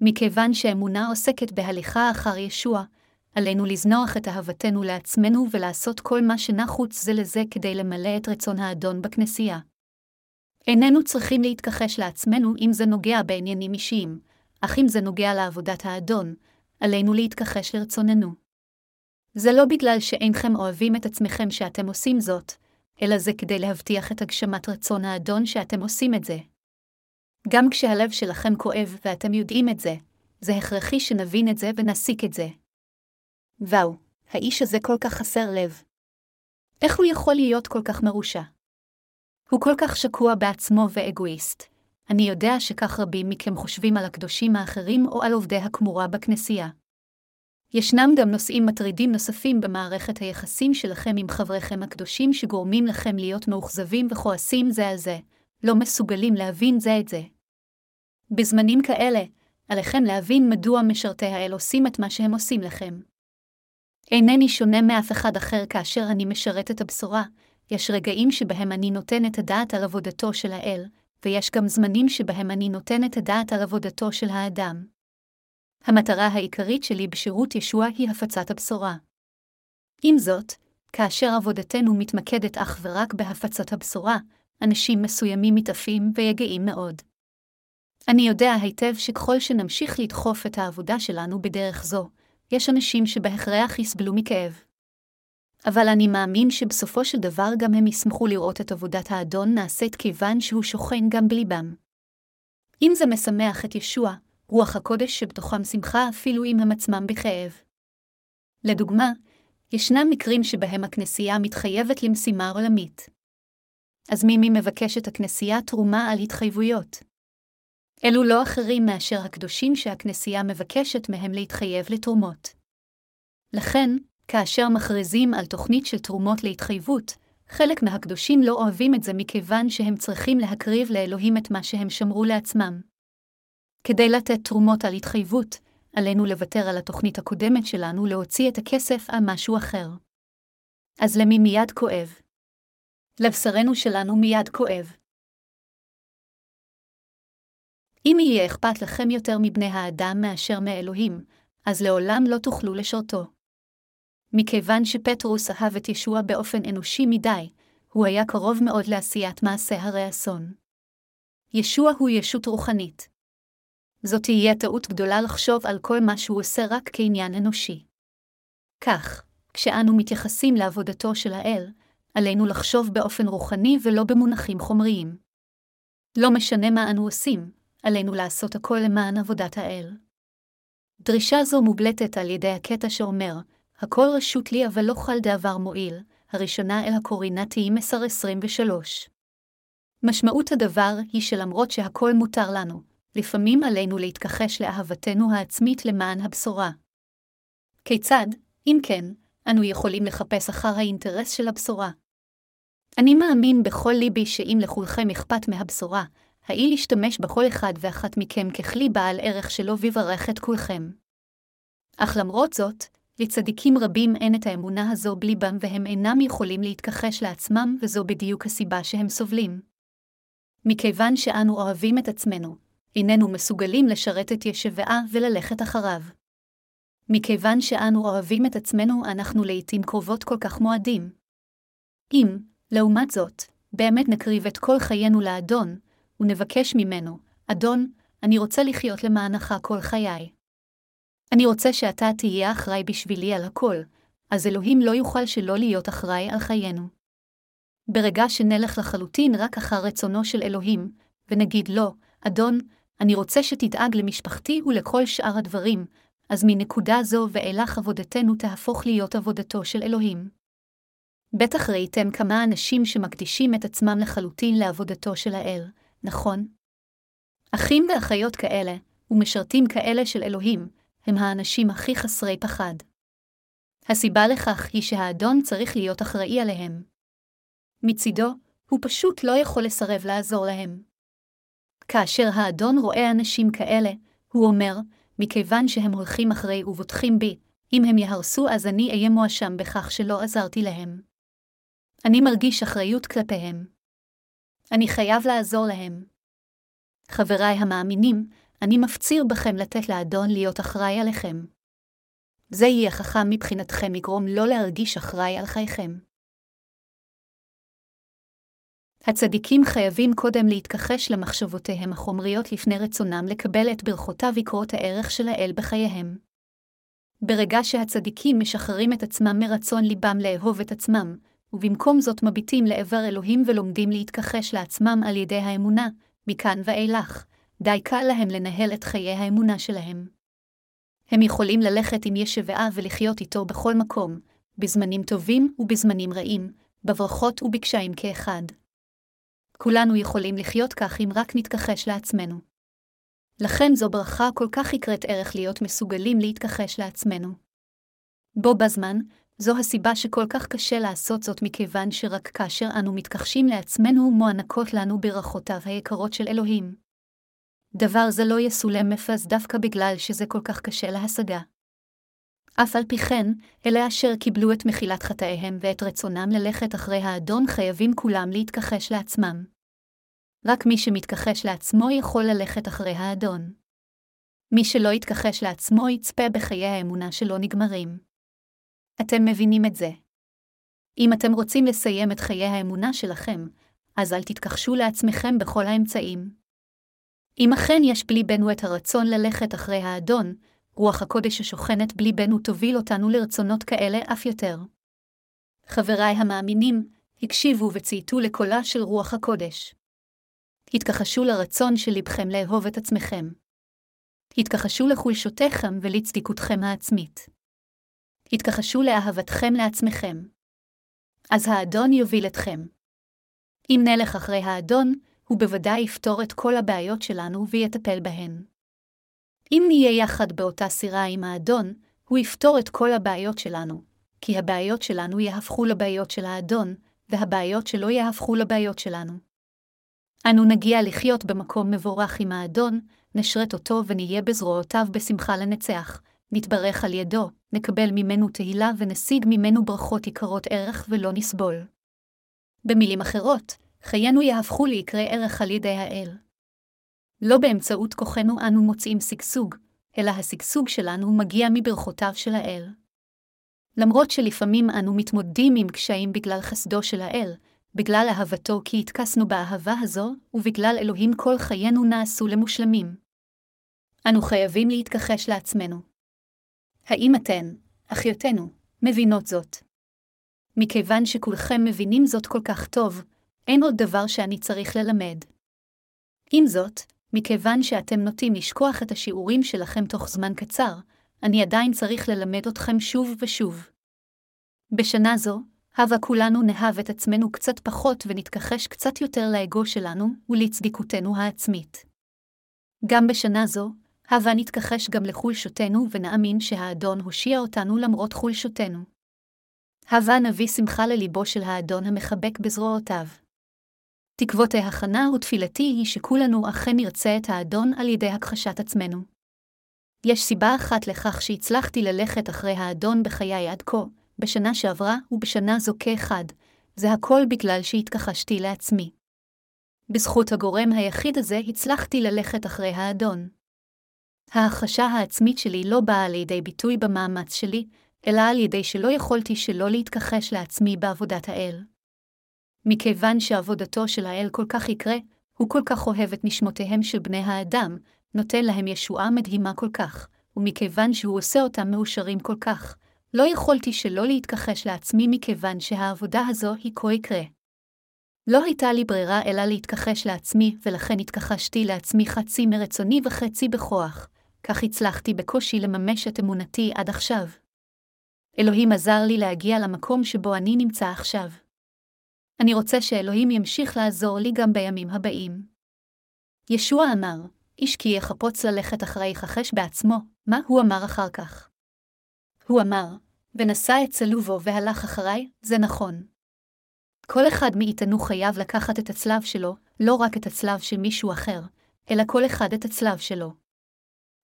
מכיוון שאמונה עוסקת בהליכה אחר ישוע, עלינו לזנוח את אהבתנו לעצמנו ולעשות כל מה שנחוץ זה לזה כדי למלא את רצון האדון בכנסייה. איננו צריכים להתכחש לעצמנו אם זה נוגע בעניינים אישיים, אך אם זה נוגע לעבודת האדון, עלינו להתכחש לרצוננו. זה לא בגלל שאינכם אוהבים את עצמכם שאתם עושים זאת, אלא זה כדי להבטיח את הגשמת רצון האדון שאתם עושים את זה. גם כשהלב שלכם כואב ואתם יודעים את זה, זה הכרחי שנבין את זה ונסיק את זה. וואו, האיש הזה כל כך חסר לב. איך הוא יכול להיות כל כך מרושע? הוא כל כך שקוע בעצמו ואגואיסט. אני יודע שכך רבים מכם חושבים על הקדושים האחרים או על עובדי הכמורה בכנסייה. ישנם גם נושאים מטרידים נוספים במערכת היחסים שלכם עם חבריכם הקדושים שגורמים לכם להיות מאוכזבים וכועסים זה על זה, לא מסוגלים להבין זה את זה. בזמנים כאלה, עליכם להבין מדוע משרתי האל עושים את מה שהם עושים לכם. אינני שונה מאף אחד אחר כאשר אני משרת את הבשורה, יש רגעים שבהם אני נותן את הדעת על עבודתו של האל, ויש גם זמנים שבהם אני נותן את הדעת על עבודתו של האדם. המטרה העיקרית שלי בשירות ישוע היא הפצת הבשורה. עם זאת, כאשר עבודתנו מתמקדת אך ורק בהפצת הבשורה, אנשים מסוימים מתעפים ויגעים מאוד. אני יודע היטב שככל שנמשיך לדחוף את העבודה שלנו בדרך זו, יש אנשים שבהכרח יסבלו מכאב. אבל אני מאמין שבסופו של דבר גם הם ישמחו לראות את עבודת האדון נעשית כיוון שהוא שוכן גם בליבם. אם זה משמח את ישוע, רוח הקודש שבתוכם שמחה אפילו אם הם עצמם בכאב. לדוגמה, ישנם מקרים שבהם הכנסייה מתחייבת למשימה עולמית. אז מי מי מבקשת הכנסייה תרומה על התחייבויות? אלו לא אחרים מאשר הקדושים שהכנסייה מבקשת מהם להתחייב לתרומות. לכן, כאשר מכריזים על תוכנית של תרומות להתחייבות, חלק מהקדושים לא אוהבים את זה מכיוון שהם צריכים להקריב לאלוהים את מה שהם שמרו לעצמם. כדי לתת תרומות על התחייבות, עלינו לוותר על התוכנית הקודמת שלנו להוציא את הכסף על משהו אחר. אז למי מיד כואב? לבשרנו שלנו מיד כואב. אם יהיה אכפת לכם יותר מבני האדם מאשר מאלוהים, אז לעולם לא תוכלו לשרתו. מכיוון שפטרוס אהב את ישוע באופן אנושי מדי, הוא היה קרוב מאוד לעשיית מעשה הרי אסון. ישוע הוא ישות רוחנית. זאת תהיה טעות גדולה לחשוב על כל מה שהוא עושה רק כעניין אנושי. כך, כשאנו מתייחסים לעבודתו של האל, עלינו לחשוב באופן רוחני ולא במונחים חומריים. לא משנה מה אנו עושים, עלינו לעשות הכל למען עבודת האל. דרישה זו מובלטת על ידי הקטע שאומר, הכל רשות לי אבל לא חל דבר מועיל, הראשונה אל הקורינתיים 10-23. משמעות הדבר היא שלמרות שהכל מותר לנו, לפעמים עלינו להתכחש לאהבתנו העצמית למען הבשורה. כיצד, אם כן, אנו יכולים לחפש אחר האינטרס של הבשורה? אני מאמין בכל ליבי שאם לכולכם אכפת מהבשורה, האי להשתמש בכל אחד ואחת מכם ככלי בעל ערך שלא ויברך את כולכם. אך למרות זאת, לצדיקים רבים אין את האמונה הזו בליבם והם אינם יכולים להתכחש לעצמם, וזו בדיוק הסיבה שהם סובלים. מכיוון שאנו אוהבים את עצמנו, איננו מסוגלים לשרת את ישבעה וללכת אחריו. מכיוון שאנו אוהבים את עצמנו, אנחנו לעתים קרובות כל כך מועדים. אם, לעומת זאת, באמת נקריב את כל חיינו לאדון, ונבקש ממנו, אדון, אני רוצה לחיות למענך כל חיי. אני רוצה שאתה תהיה אחראי בשבילי על הכל, אז אלוהים לא יוכל שלא להיות אחראי על חיינו. ברגע שנלך לחלוטין רק אחר רצונו של אלוהים, ונגיד לו, אדון, אני רוצה שתדאג למשפחתי ולכל שאר הדברים, אז מנקודה זו ואילך עבודתנו תהפוך להיות עבודתו של אלוהים. בטח ראיתם כמה אנשים שמקדישים את עצמם לחלוטין לעבודתו של האל, נכון? אחים ואחיות כאלה, ומשרתים כאלה של אלוהים, הם האנשים הכי חסרי פחד. הסיבה לכך היא שהאדון צריך להיות אחראי עליהם. מצידו, הוא פשוט לא יכול לסרב לעזור להם. כאשר האדון רואה אנשים כאלה, הוא אומר, מכיוון שהם הולכים אחרי ובוטחים בי, אם הם יהרסו אז אני אהיה מואשם בכך שלא עזרתי להם. אני מרגיש אחריות כלפיהם. אני חייב לעזור להם. חבריי המאמינים, אני מפציר בכם לתת לאדון להיות אחראי עליכם. זה יהיה חכם מבחינתכם יגרום לא להרגיש אחראי על חייכם. הצדיקים חייבים קודם להתכחש למחשבותיהם החומריות לפני רצונם לקבל את ברכותיו יקרות הערך של האל בחייהם. ברגע שהצדיקים משחררים את עצמם מרצון ליבם לאהוב את עצמם, ובמקום זאת מביטים לעבר אלוהים ולומדים להתכחש לעצמם על ידי האמונה, מכאן ואילך, די קל להם לנהל את חיי האמונה שלהם. הם יכולים ללכת עם ישבעה ולחיות איתו בכל מקום, בזמנים טובים ובזמנים רעים, בברכות ובקשיים כאחד. כולנו יכולים לחיות כך אם רק נתכחש לעצמנו. לכן זו ברכה כל כך יקרת ערך להיות מסוגלים להתכחש לעצמנו. בו בזמן, זו הסיבה שכל כך קשה לעשות זאת מכיוון שרק כאשר אנו מתכחשים לעצמנו מוענקות לנו ברכותיו היקרות של אלוהים. דבר זה לא יסולם מפז דווקא בגלל שזה כל כך קשה להשגה. אף על פי כן, אלה אשר קיבלו את מחילת חטאיהם ואת רצונם ללכת אחרי האדון חייבים כולם להתכחש לעצמם. רק מי שמתכחש לעצמו יכול ללכת אחרי האדון. מי שלא יתכחש לעצמו יצפה בחיי האמונה שלא נגמרים. אתם מבינים את זה. אם אתם רוצים לסיים את חיי האמונה שלכם, אז אל תתכחשו לעצמכם בכל האמצעים. אם אכן יש בליבנו את הרצון ללכת אחרי האדון, רוח הקודש השוכנת בליבנו תוביל אותנו לרצונות כאלה אף יותר. חבריי המאמינים, הקשיבו וצייתו לקולה של רוח הקודש. התכחשו לרצון של לבכם לאהוב את עצמכם. התכחשו לחולשותיכם ולצדיקותכם העצמית. התכחשו לאהבתכם לעצמכם. אז האדון יוביל אתכם. אם נלך אחרי האדון, הוא בוודאי יפתור את כל הבעיות שלנו ויטפל בהן. אם נהיה יחד באותה סירה עם האדון, הוא יפתור את כל הבעיות שלנו, כי הבעיות שלנו יהפכו לבעיות של האדון, והבעיות שלו יהפכו לבעיות שלנו. אנו נגיע לחיות במקום מבורך עם האדון, נשרת אותו ונהיה בזרועותיו בשמחה לנצח, נתברך על ידו, נקבל ממנו תהילה ונשיג ממנו ברכות יקרות ערך ולא נסבול. במילים אחרות, חיינו יהפכו ליקרי ערך על ידי האל. לא באמצעות כוחנו אנו מוצאים שגשוג, אלא השגשוג שלנו מגיע מברכותיו של האל. למרות שלפעמים אנו מתמודדים עם קשיים בגלל חסדו של האל, בגלל אהבתו כי התכסנו באהבה הזו, ובגלל אלוהים כל חיינו נעשו למושלמים. אנו חייבים להתכחש לעצמנו. האם אתן, אחיותינו, מבינות זאת? מכיוון שכולכם מבינים זאת כל כך טוב, אין עוד דבר שאני צריך ללמד. עם זאת, מכיוון שאתם נוטים לשכוח את השיעורים שלכם תוך זמן קצר, אני עדיין צריך ללמד אתכם שוב ושוב. בשנה זו, הבה כולנו נאהב את עצמנו קצת פחות ונתכחש קצת יותר לאגו שלנו ולצדיקותנו העצמית. גם בשנה זו, הבה נתכחש גם לחולשותנו ונאמין שהאדון הושיע אותנו למרות חולשותנו. הבה נביא שמחה לליבו של האדון המחבק בזרועותיו. תקוות ההכנה ותפילתי היא שכולנו אכן נרצה את האדון על ידי הכחשת עצמנו. יש סיבה אחת לכך שהצלחתי ללכת אחרי האדון בחיי עד כה, בשנה שעברה ובשנה זו כאחד, זה הכל בגלל שהתכחשתי לעצמי. בזכות הגורם היחיד הזה הצלחתי ללכת אחרי האדון. ההכחשה העצמית שלי לא באה לידי ביטוי במאמץ שלי, אלא על ידי שלא יכולתי שלא להתכחש לעצמי בעבודת האל. מכיוון שעבודתו של האל כל כך יקרה, הוא כל כך אוהב את נשמותיהם של בני האדם, נותן להם ישועה מדהימה כל כך, ומכיוון שהוא עושה אותם מאושרים כל כך, לא יכולתי שלא להתכחש לעצמי מכיוון שהעבודה הזו היא כה יקרה. לא הייתה לי ברירה אלא להתכחש לעצמי, ולכן התכחשתי לעצמי חצי מרצוני וחצי בכוח, כך הצלחתי בקושי לממש את אמונתי עד עכשיו. אלוהים עזר לי להגיע למקום שבו אני נמצא עכשיו. אני רוצה שאלוהים ימשיך לעזור לי גם בימים הבאים. ישוע אמר, איש כי יחפוץ ללכת אחרי יכחש בעצמו, מה הוא אמר אחר כך? הוא אמר, ונשא את צלובו והלך אחריי, זה נכון. כל אחד מאיתנו חייב לקחת את הצלב שלו, לא רק את הצלב של מישהו אחר, אלא כל אחד את הצלב שלו.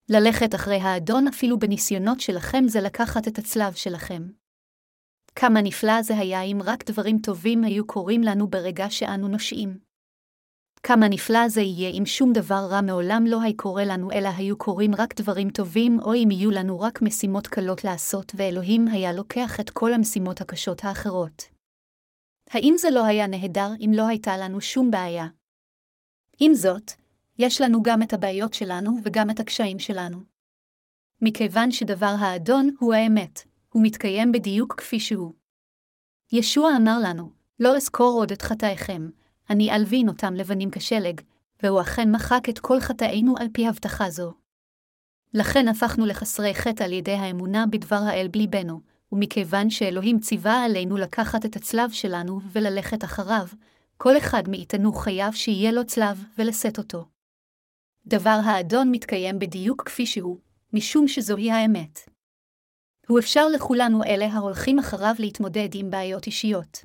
ללכת אחרי האדון אפילו בניסיונות שלכם זה לקחת את הצלב שלכם. כמה נפלא זה היה אם רק דברים טובים היו קורים לנו ברגע שאנו נושעים. כמה נפלא זה יהיה אם שום דבר רע מעולם לא היה קורה לנו, אלא היו קורים רק דברים טובים, או אם יהיו לנו רק משימות קלות לעשות, ואלוהים היה לוקח את כל המשימות הקשות האחרות. האם זה לא היה נהדר אם לא הייתה לנו שום בעיה? עם זאת, יש לנו גם את הבעיות שלנו וגם את הקשיים שלנו. מכיוון שדבר האדון הוא האמת, הוא מתקיים בדיוק כפי שהוא. ישוע אמר לנו, לא אזכור עוד את חטאיכם, אני אלבין אותם לבנים כשלג, והוא אכן מחק את כל חטאינו על פי הבטחה זו. לכן הפכנו לחסרי חטא על ידי האמונה בדבר האל בליבנו, ומכיוון שאלוהים ציווה עלינו לקחת את הצלב שלנו וללכת אחריו, כל אחד מאיתנו חייב שיהיה לו צלב ולשאת אותו. דבר האדון מתקיים בדיוק כפי שהוא, משום שזוהי האמת. הוא אפשר לכולנו אלה ההולכים אחריו להתמודד עם בעיות אישיות.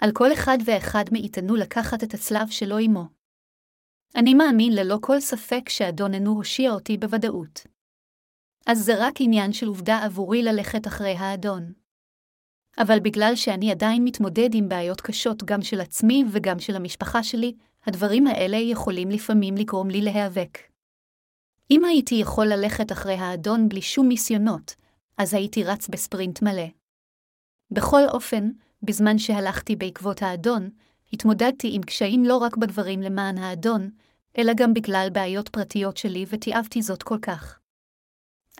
על כל אחד ואחד מאיתנו לקחת את הצלב שלו עמו. אני מאמין ללא כל ספק שאדוננו הושיע אותי בוודאות. אז זה רק עניין של עובדה עבורי ללכת אחרי האדון. אבל בגלל שאני עדיין מתמודד עם בעיות קשות גם של עצמי וגם של המשפחה שלי, הדברים האלה יכולים לפעמים לגרום לי להיאבק. אם הייתי יכול ללכת אחרי האדון בלי שום ניסיונות, אז הייתי רץ בספרינט מלא. בכל אופן, בזמן שהלכתי בעקבות האדון, התמודדתי עם קשיים לא רק בדברים למען האדון, אלא גם בגלל בעיות פרטיות שלי ותיעבתי זאת כל כך.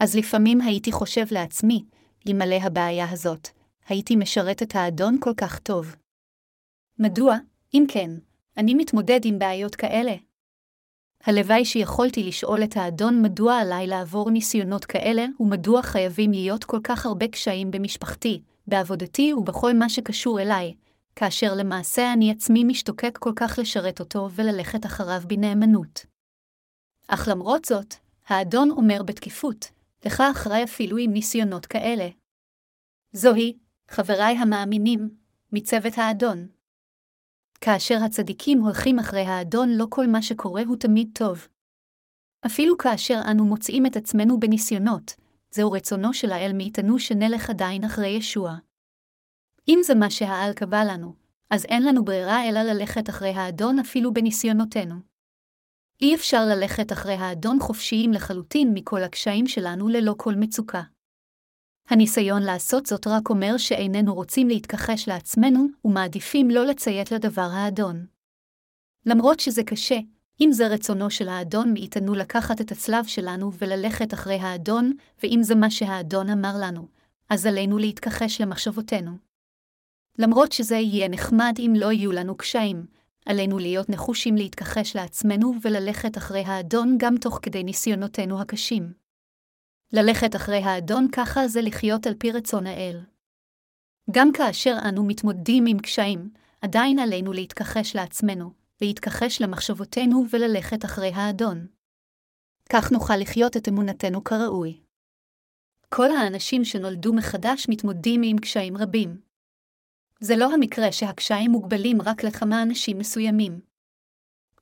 אז לפעמים הייתי חושב לעצמי, אלמלא הבעיה הזאת, הייתי משרת את האדון כל כך טוב. מדוע, אם כן, אני מתמודד עם בעיות כאלה? הלוואי שיכולתי לשאול את האדון מדוע עליי לעבור ניסיונות כאלה, ומדוע חייבים להיות כל כך הרבה קשיים במשפחתי, בעבודתי ובכל מה שקשור אליי, כאשר למעשה אני עצמי משתוקק כל כך לשרת אותו וללכת אחריו בנאמנות. אך למרות זאת, האדון אומר בתקיפות, לך אחראי אפילו עם ניסיונות כאלה. זוהי, חבריי המאמינים, מצוות האדון. כאשר הצדיקים הולכים אחרי האדון, לא כל מה שקורה הוא תמיד טוב. אפילו כאשר אנו מוצאים את עצמנו בניסיונות, זהו רצונו של האל מאיתנו שנלך עדיין אחרי ישוע. אם זה מה שהאל קבע לנו, אז אין לנו ברירה אלא ללכת אחרי האדון אפילו בניסיונותינו. אי אפשר ללכת אחרי האדון חופשיים לחלוטין מכל הקשיים שלנו ללא כל מצוקה. הניסיון לעשות זאת רק אומר שאיננו רוצים להתכחש לעצמנו, ומעדיפים לא לציית לדבר האדון. למרות שזה קשה, אם זה רצונו של האדון מאיתנו לקחת את הצלב שלנו וללכת אחרי האדון, ואם זה מה שהאדון אמר לנו, אז עלינו להתכחש למחשבותינו. למרות שזה יהיה נחמד אם לא יהיו לנו קשיים, עלינו להיות נחושים להתכחש לעצמנו וללכת אחרי האדון גם תוך כדי ניסיונותינו הקשים. ללכת אחרי האדון ככה זה לחיות על פי רצון האל. גם כאשר אנו מתמודדים עם קשיים, עדיין עלינו להתכחש לעצמנו, להתכחש למחשבותינו וללכת אחרי האדון. כך נוכל לחיות את אמונתנו כראוי. כל האנשים שנולדו מחדש מתמודדים עם קשיים רבים. זה לא המקרה שהקשיים מוגבלים רק לכמה אנשים מסוימים.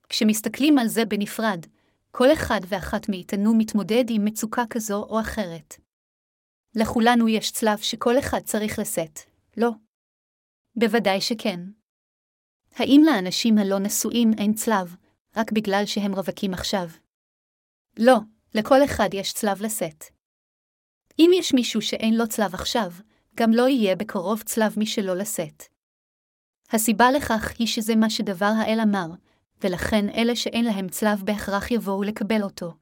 כשמסתכלים על זה בנפרד, כל אחד ואחת מאיתנו מתמודד עם מצוקה כזו או אחרת. לכולנו יש צלב שכל אחד צריך לשאת, לא? בוודאי שכן. האם לאנשים הלא נשואים אין צלב, רק בגלל שהם רווקים עכשיו? לא, לכל אחד יש צלב לשאת. אם יש מישהו שאין לו צלב עכשיו, גם לא יהיה בקרוב צלב משלו לשאת. הסיבה לכך היא שזה מה שדבר האל אמר, ולכן אלה שאין להם צלב בהכרח יבואו לקבל אותו.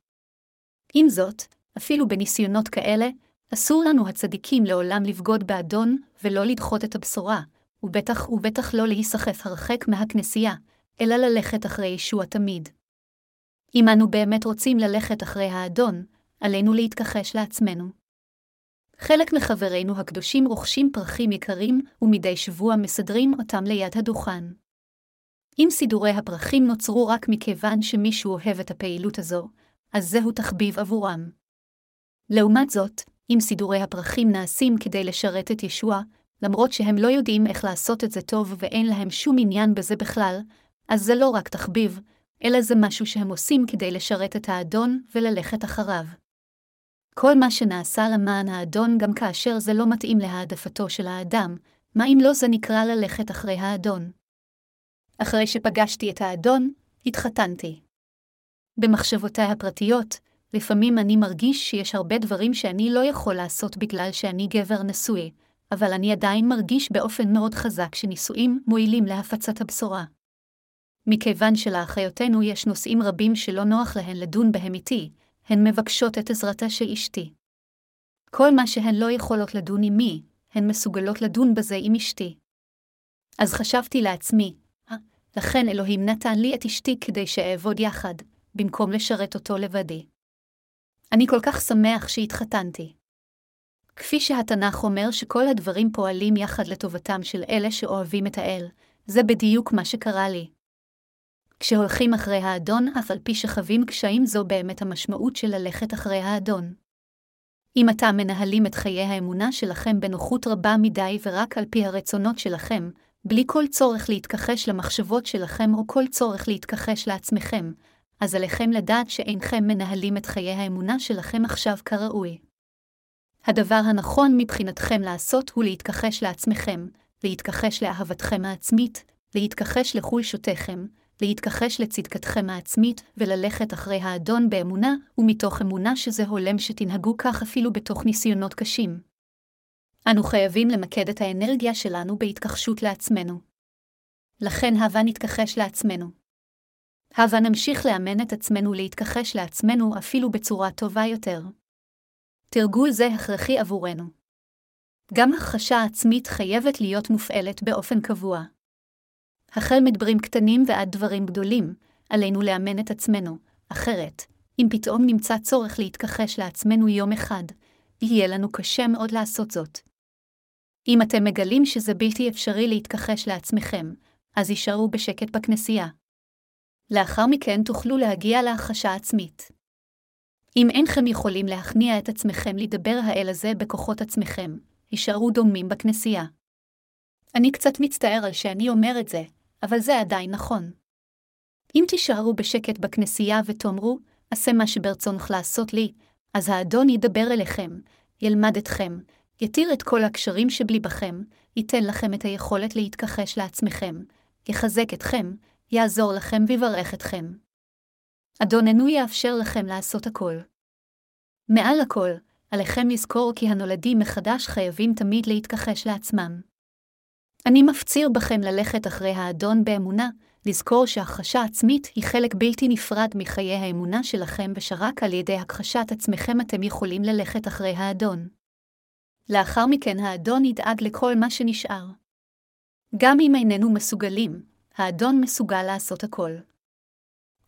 עם זאת, אפילו בניסיונות כאלה, אסור לנו הצדיקים לעולם לבגוד באדון, ולא לדחות את הבשורה, ובטח ובטח לא להיסחף הרחק מהכנסייה, אלא ללכת אחרי ישוע תמיד. אם אנו באמת רוצים ללכת אחרי האדון, עלינו להתכחש לעצמנו. חלק מחברינו הקדושים רוכשים פרחים יקרים, ומדי שבוע מסדרים אותם ליד הדוכן. אם סידורי הפרחים נוצרו רק מכיוון שמישהו אוהב את הפעילות הזו, אז זהו תחביב עבורם. לעומת זאת, אם סידורי הפרחים נעשים כדי לשרת את ישוע, למרות שהם לא יודעים איך לעשות את זה טוב ואין להם שום עניין בזה בכלל, אז זה לא רק תחביב, אלא זה משהו שהם עושים כדי לשרת את האדון וללכת אחריו. כל מה שנעשה למען האדון גם כאשר זה לא מתאים להעדפתו של האדם, מה אם לא זה נקרא ללכת אחרי האדון? אחרי שפגשתי את האדון, התחתנתי. במחשבותיי הפרטיות, לפעמים אני מרגיש שיש הרבה דברים שאני לא יכול לעשות בגלל שאני גבר נשוי, אבל אני עדיין מרגיש באופן מאוד חזק שנישואים מועילים להפצת הבשורה. מכיוון שלאחיותינו יש נושאים רבים שלא נוח להן לדון בהם איתי, הן מבקשות את עזרתה של אשתי. כל מה שהן לא יכולות לדון עמי, הן מסוגלות לדון בזה עם אשתי. אז חשבתי לעצמי, לכן אלוהים נתן לי את אשתי כדי שאעבוד יחד, במקום לשרת אותו לבדי. אני כל כך שמח שהתחתנתי. כפי שהתנ"ך אומר שכל הדברים פועלים יחד לטובתם של אלה שאוהבים את האל, זה בדיוק מה שקרה לי. כשהולכים אחרי האדון, אף על פי שחווים קשיים זו באמת המשמעות של ללכת אחרי האדון. אם אתם מנהלים את חיי האמונה שלכם בנוחות רבה מדי ורק על פי הרצונות שלכם, בלי כל צורך להתכחש למחשבות שלכם או כל צורך להתכחש לעצמכם, אז עליכם לדעת שאינכם מנהלים את חיי האמונה שלכם עכשיו כראוי. הדבר הנכון מבחינתכם לעשות הוא להתכחש לעצמכם, להתכחש לאהבתכם העצמית, להתכחש לחולשותיכם, להתכחש לצדקתכם העצמית וללכת אחרי האדון באמונה, ומתוך אמונה שזה הולם שתנהגו כך אפילו בתוך ניסיונות קשים. אנו חייבים למקד את האנרגיה שלנו בהתכחשות לעצמנו. לכן הבה נתכחש לעצמנו. הבה נמשיך לאמן את עצמנו להתכחש לעצמנו אפילו בצורה טובה יותר. תרגול זה הכרחי עבורנו. גם הכחשה עצמית חייבת להיות מופעלת באופן קבוע. החל מדברים קטנים ועד דברים גדולים, עלינו לאמן את עצמנו, אחרת, אם פתאום נמצא צורך להתכחש לעצמנו יום אחד, יהיה לנו קשה מאוד לעשות זאת. אם אתם מגלים שזה בלתי אפשרי להתכחש לעצמכם, אז יישארו בשקט בכנסייה. לאחר מכן תוכלו להגיע להכחשה עצמית. אם אינכם יכולים להכניע את עצמכם לדבר האל הזה בכוחות עצמכם, יישארו דומים בכנסייה. אני קצת מצטער על שאני אומר את זה, אבל זה עדיין נכון. אם תישארו בשקט בכנסייה ותאמרו, עשה מה שברצונך לעשות לי, אז האדון ידבר אליכם, ילמד אתכם, יתיר את כל הקשרים שבליבכם, ייתן לכם את היכולת להתכחש לעצמכם, יחזק אתכם, יעזור לכם ויברך אתכם. אדוננו יאפשר לכם לעשות הכל. מעל הכל, עליכם לזכור כי הנולדים מחדש חייבים תמיד להתכחש לעצמם. אני מפציר בכם ללכת אחרי האדון באמונה, לזכור שהכחשה עצמית היא חלק בלתי נפרד מחיי האמונה שלכם, ושרק על ידי הכחשת עצמכם אתם יכולים ללכת אחרי האדון. לאחר מכן האדון ידאג לכל מה שנשאר. גם אם איננו מסוגלים, האדון מסוגל לעשות הכל.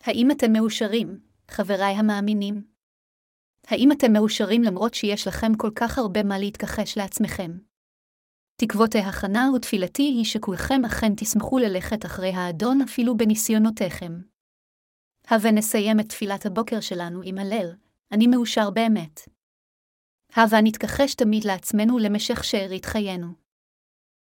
האם אתם מאושרים, חבריי המאמינים? האם אתם מאושרים למרות שיש לכם כל כך הרבה מה להתכחש לעצמכם? תקוות ההכנה ותפילתי היא שכולכם אכן תשמחו ללכת אחרי האדון אפילו בניסיונותיכם. הווה נסיים את תפילת הבוקר שלנו עם הלל, אני מאושר באמת. הווה נתכחש תמיד לעצמנו למשך שארית חיינו.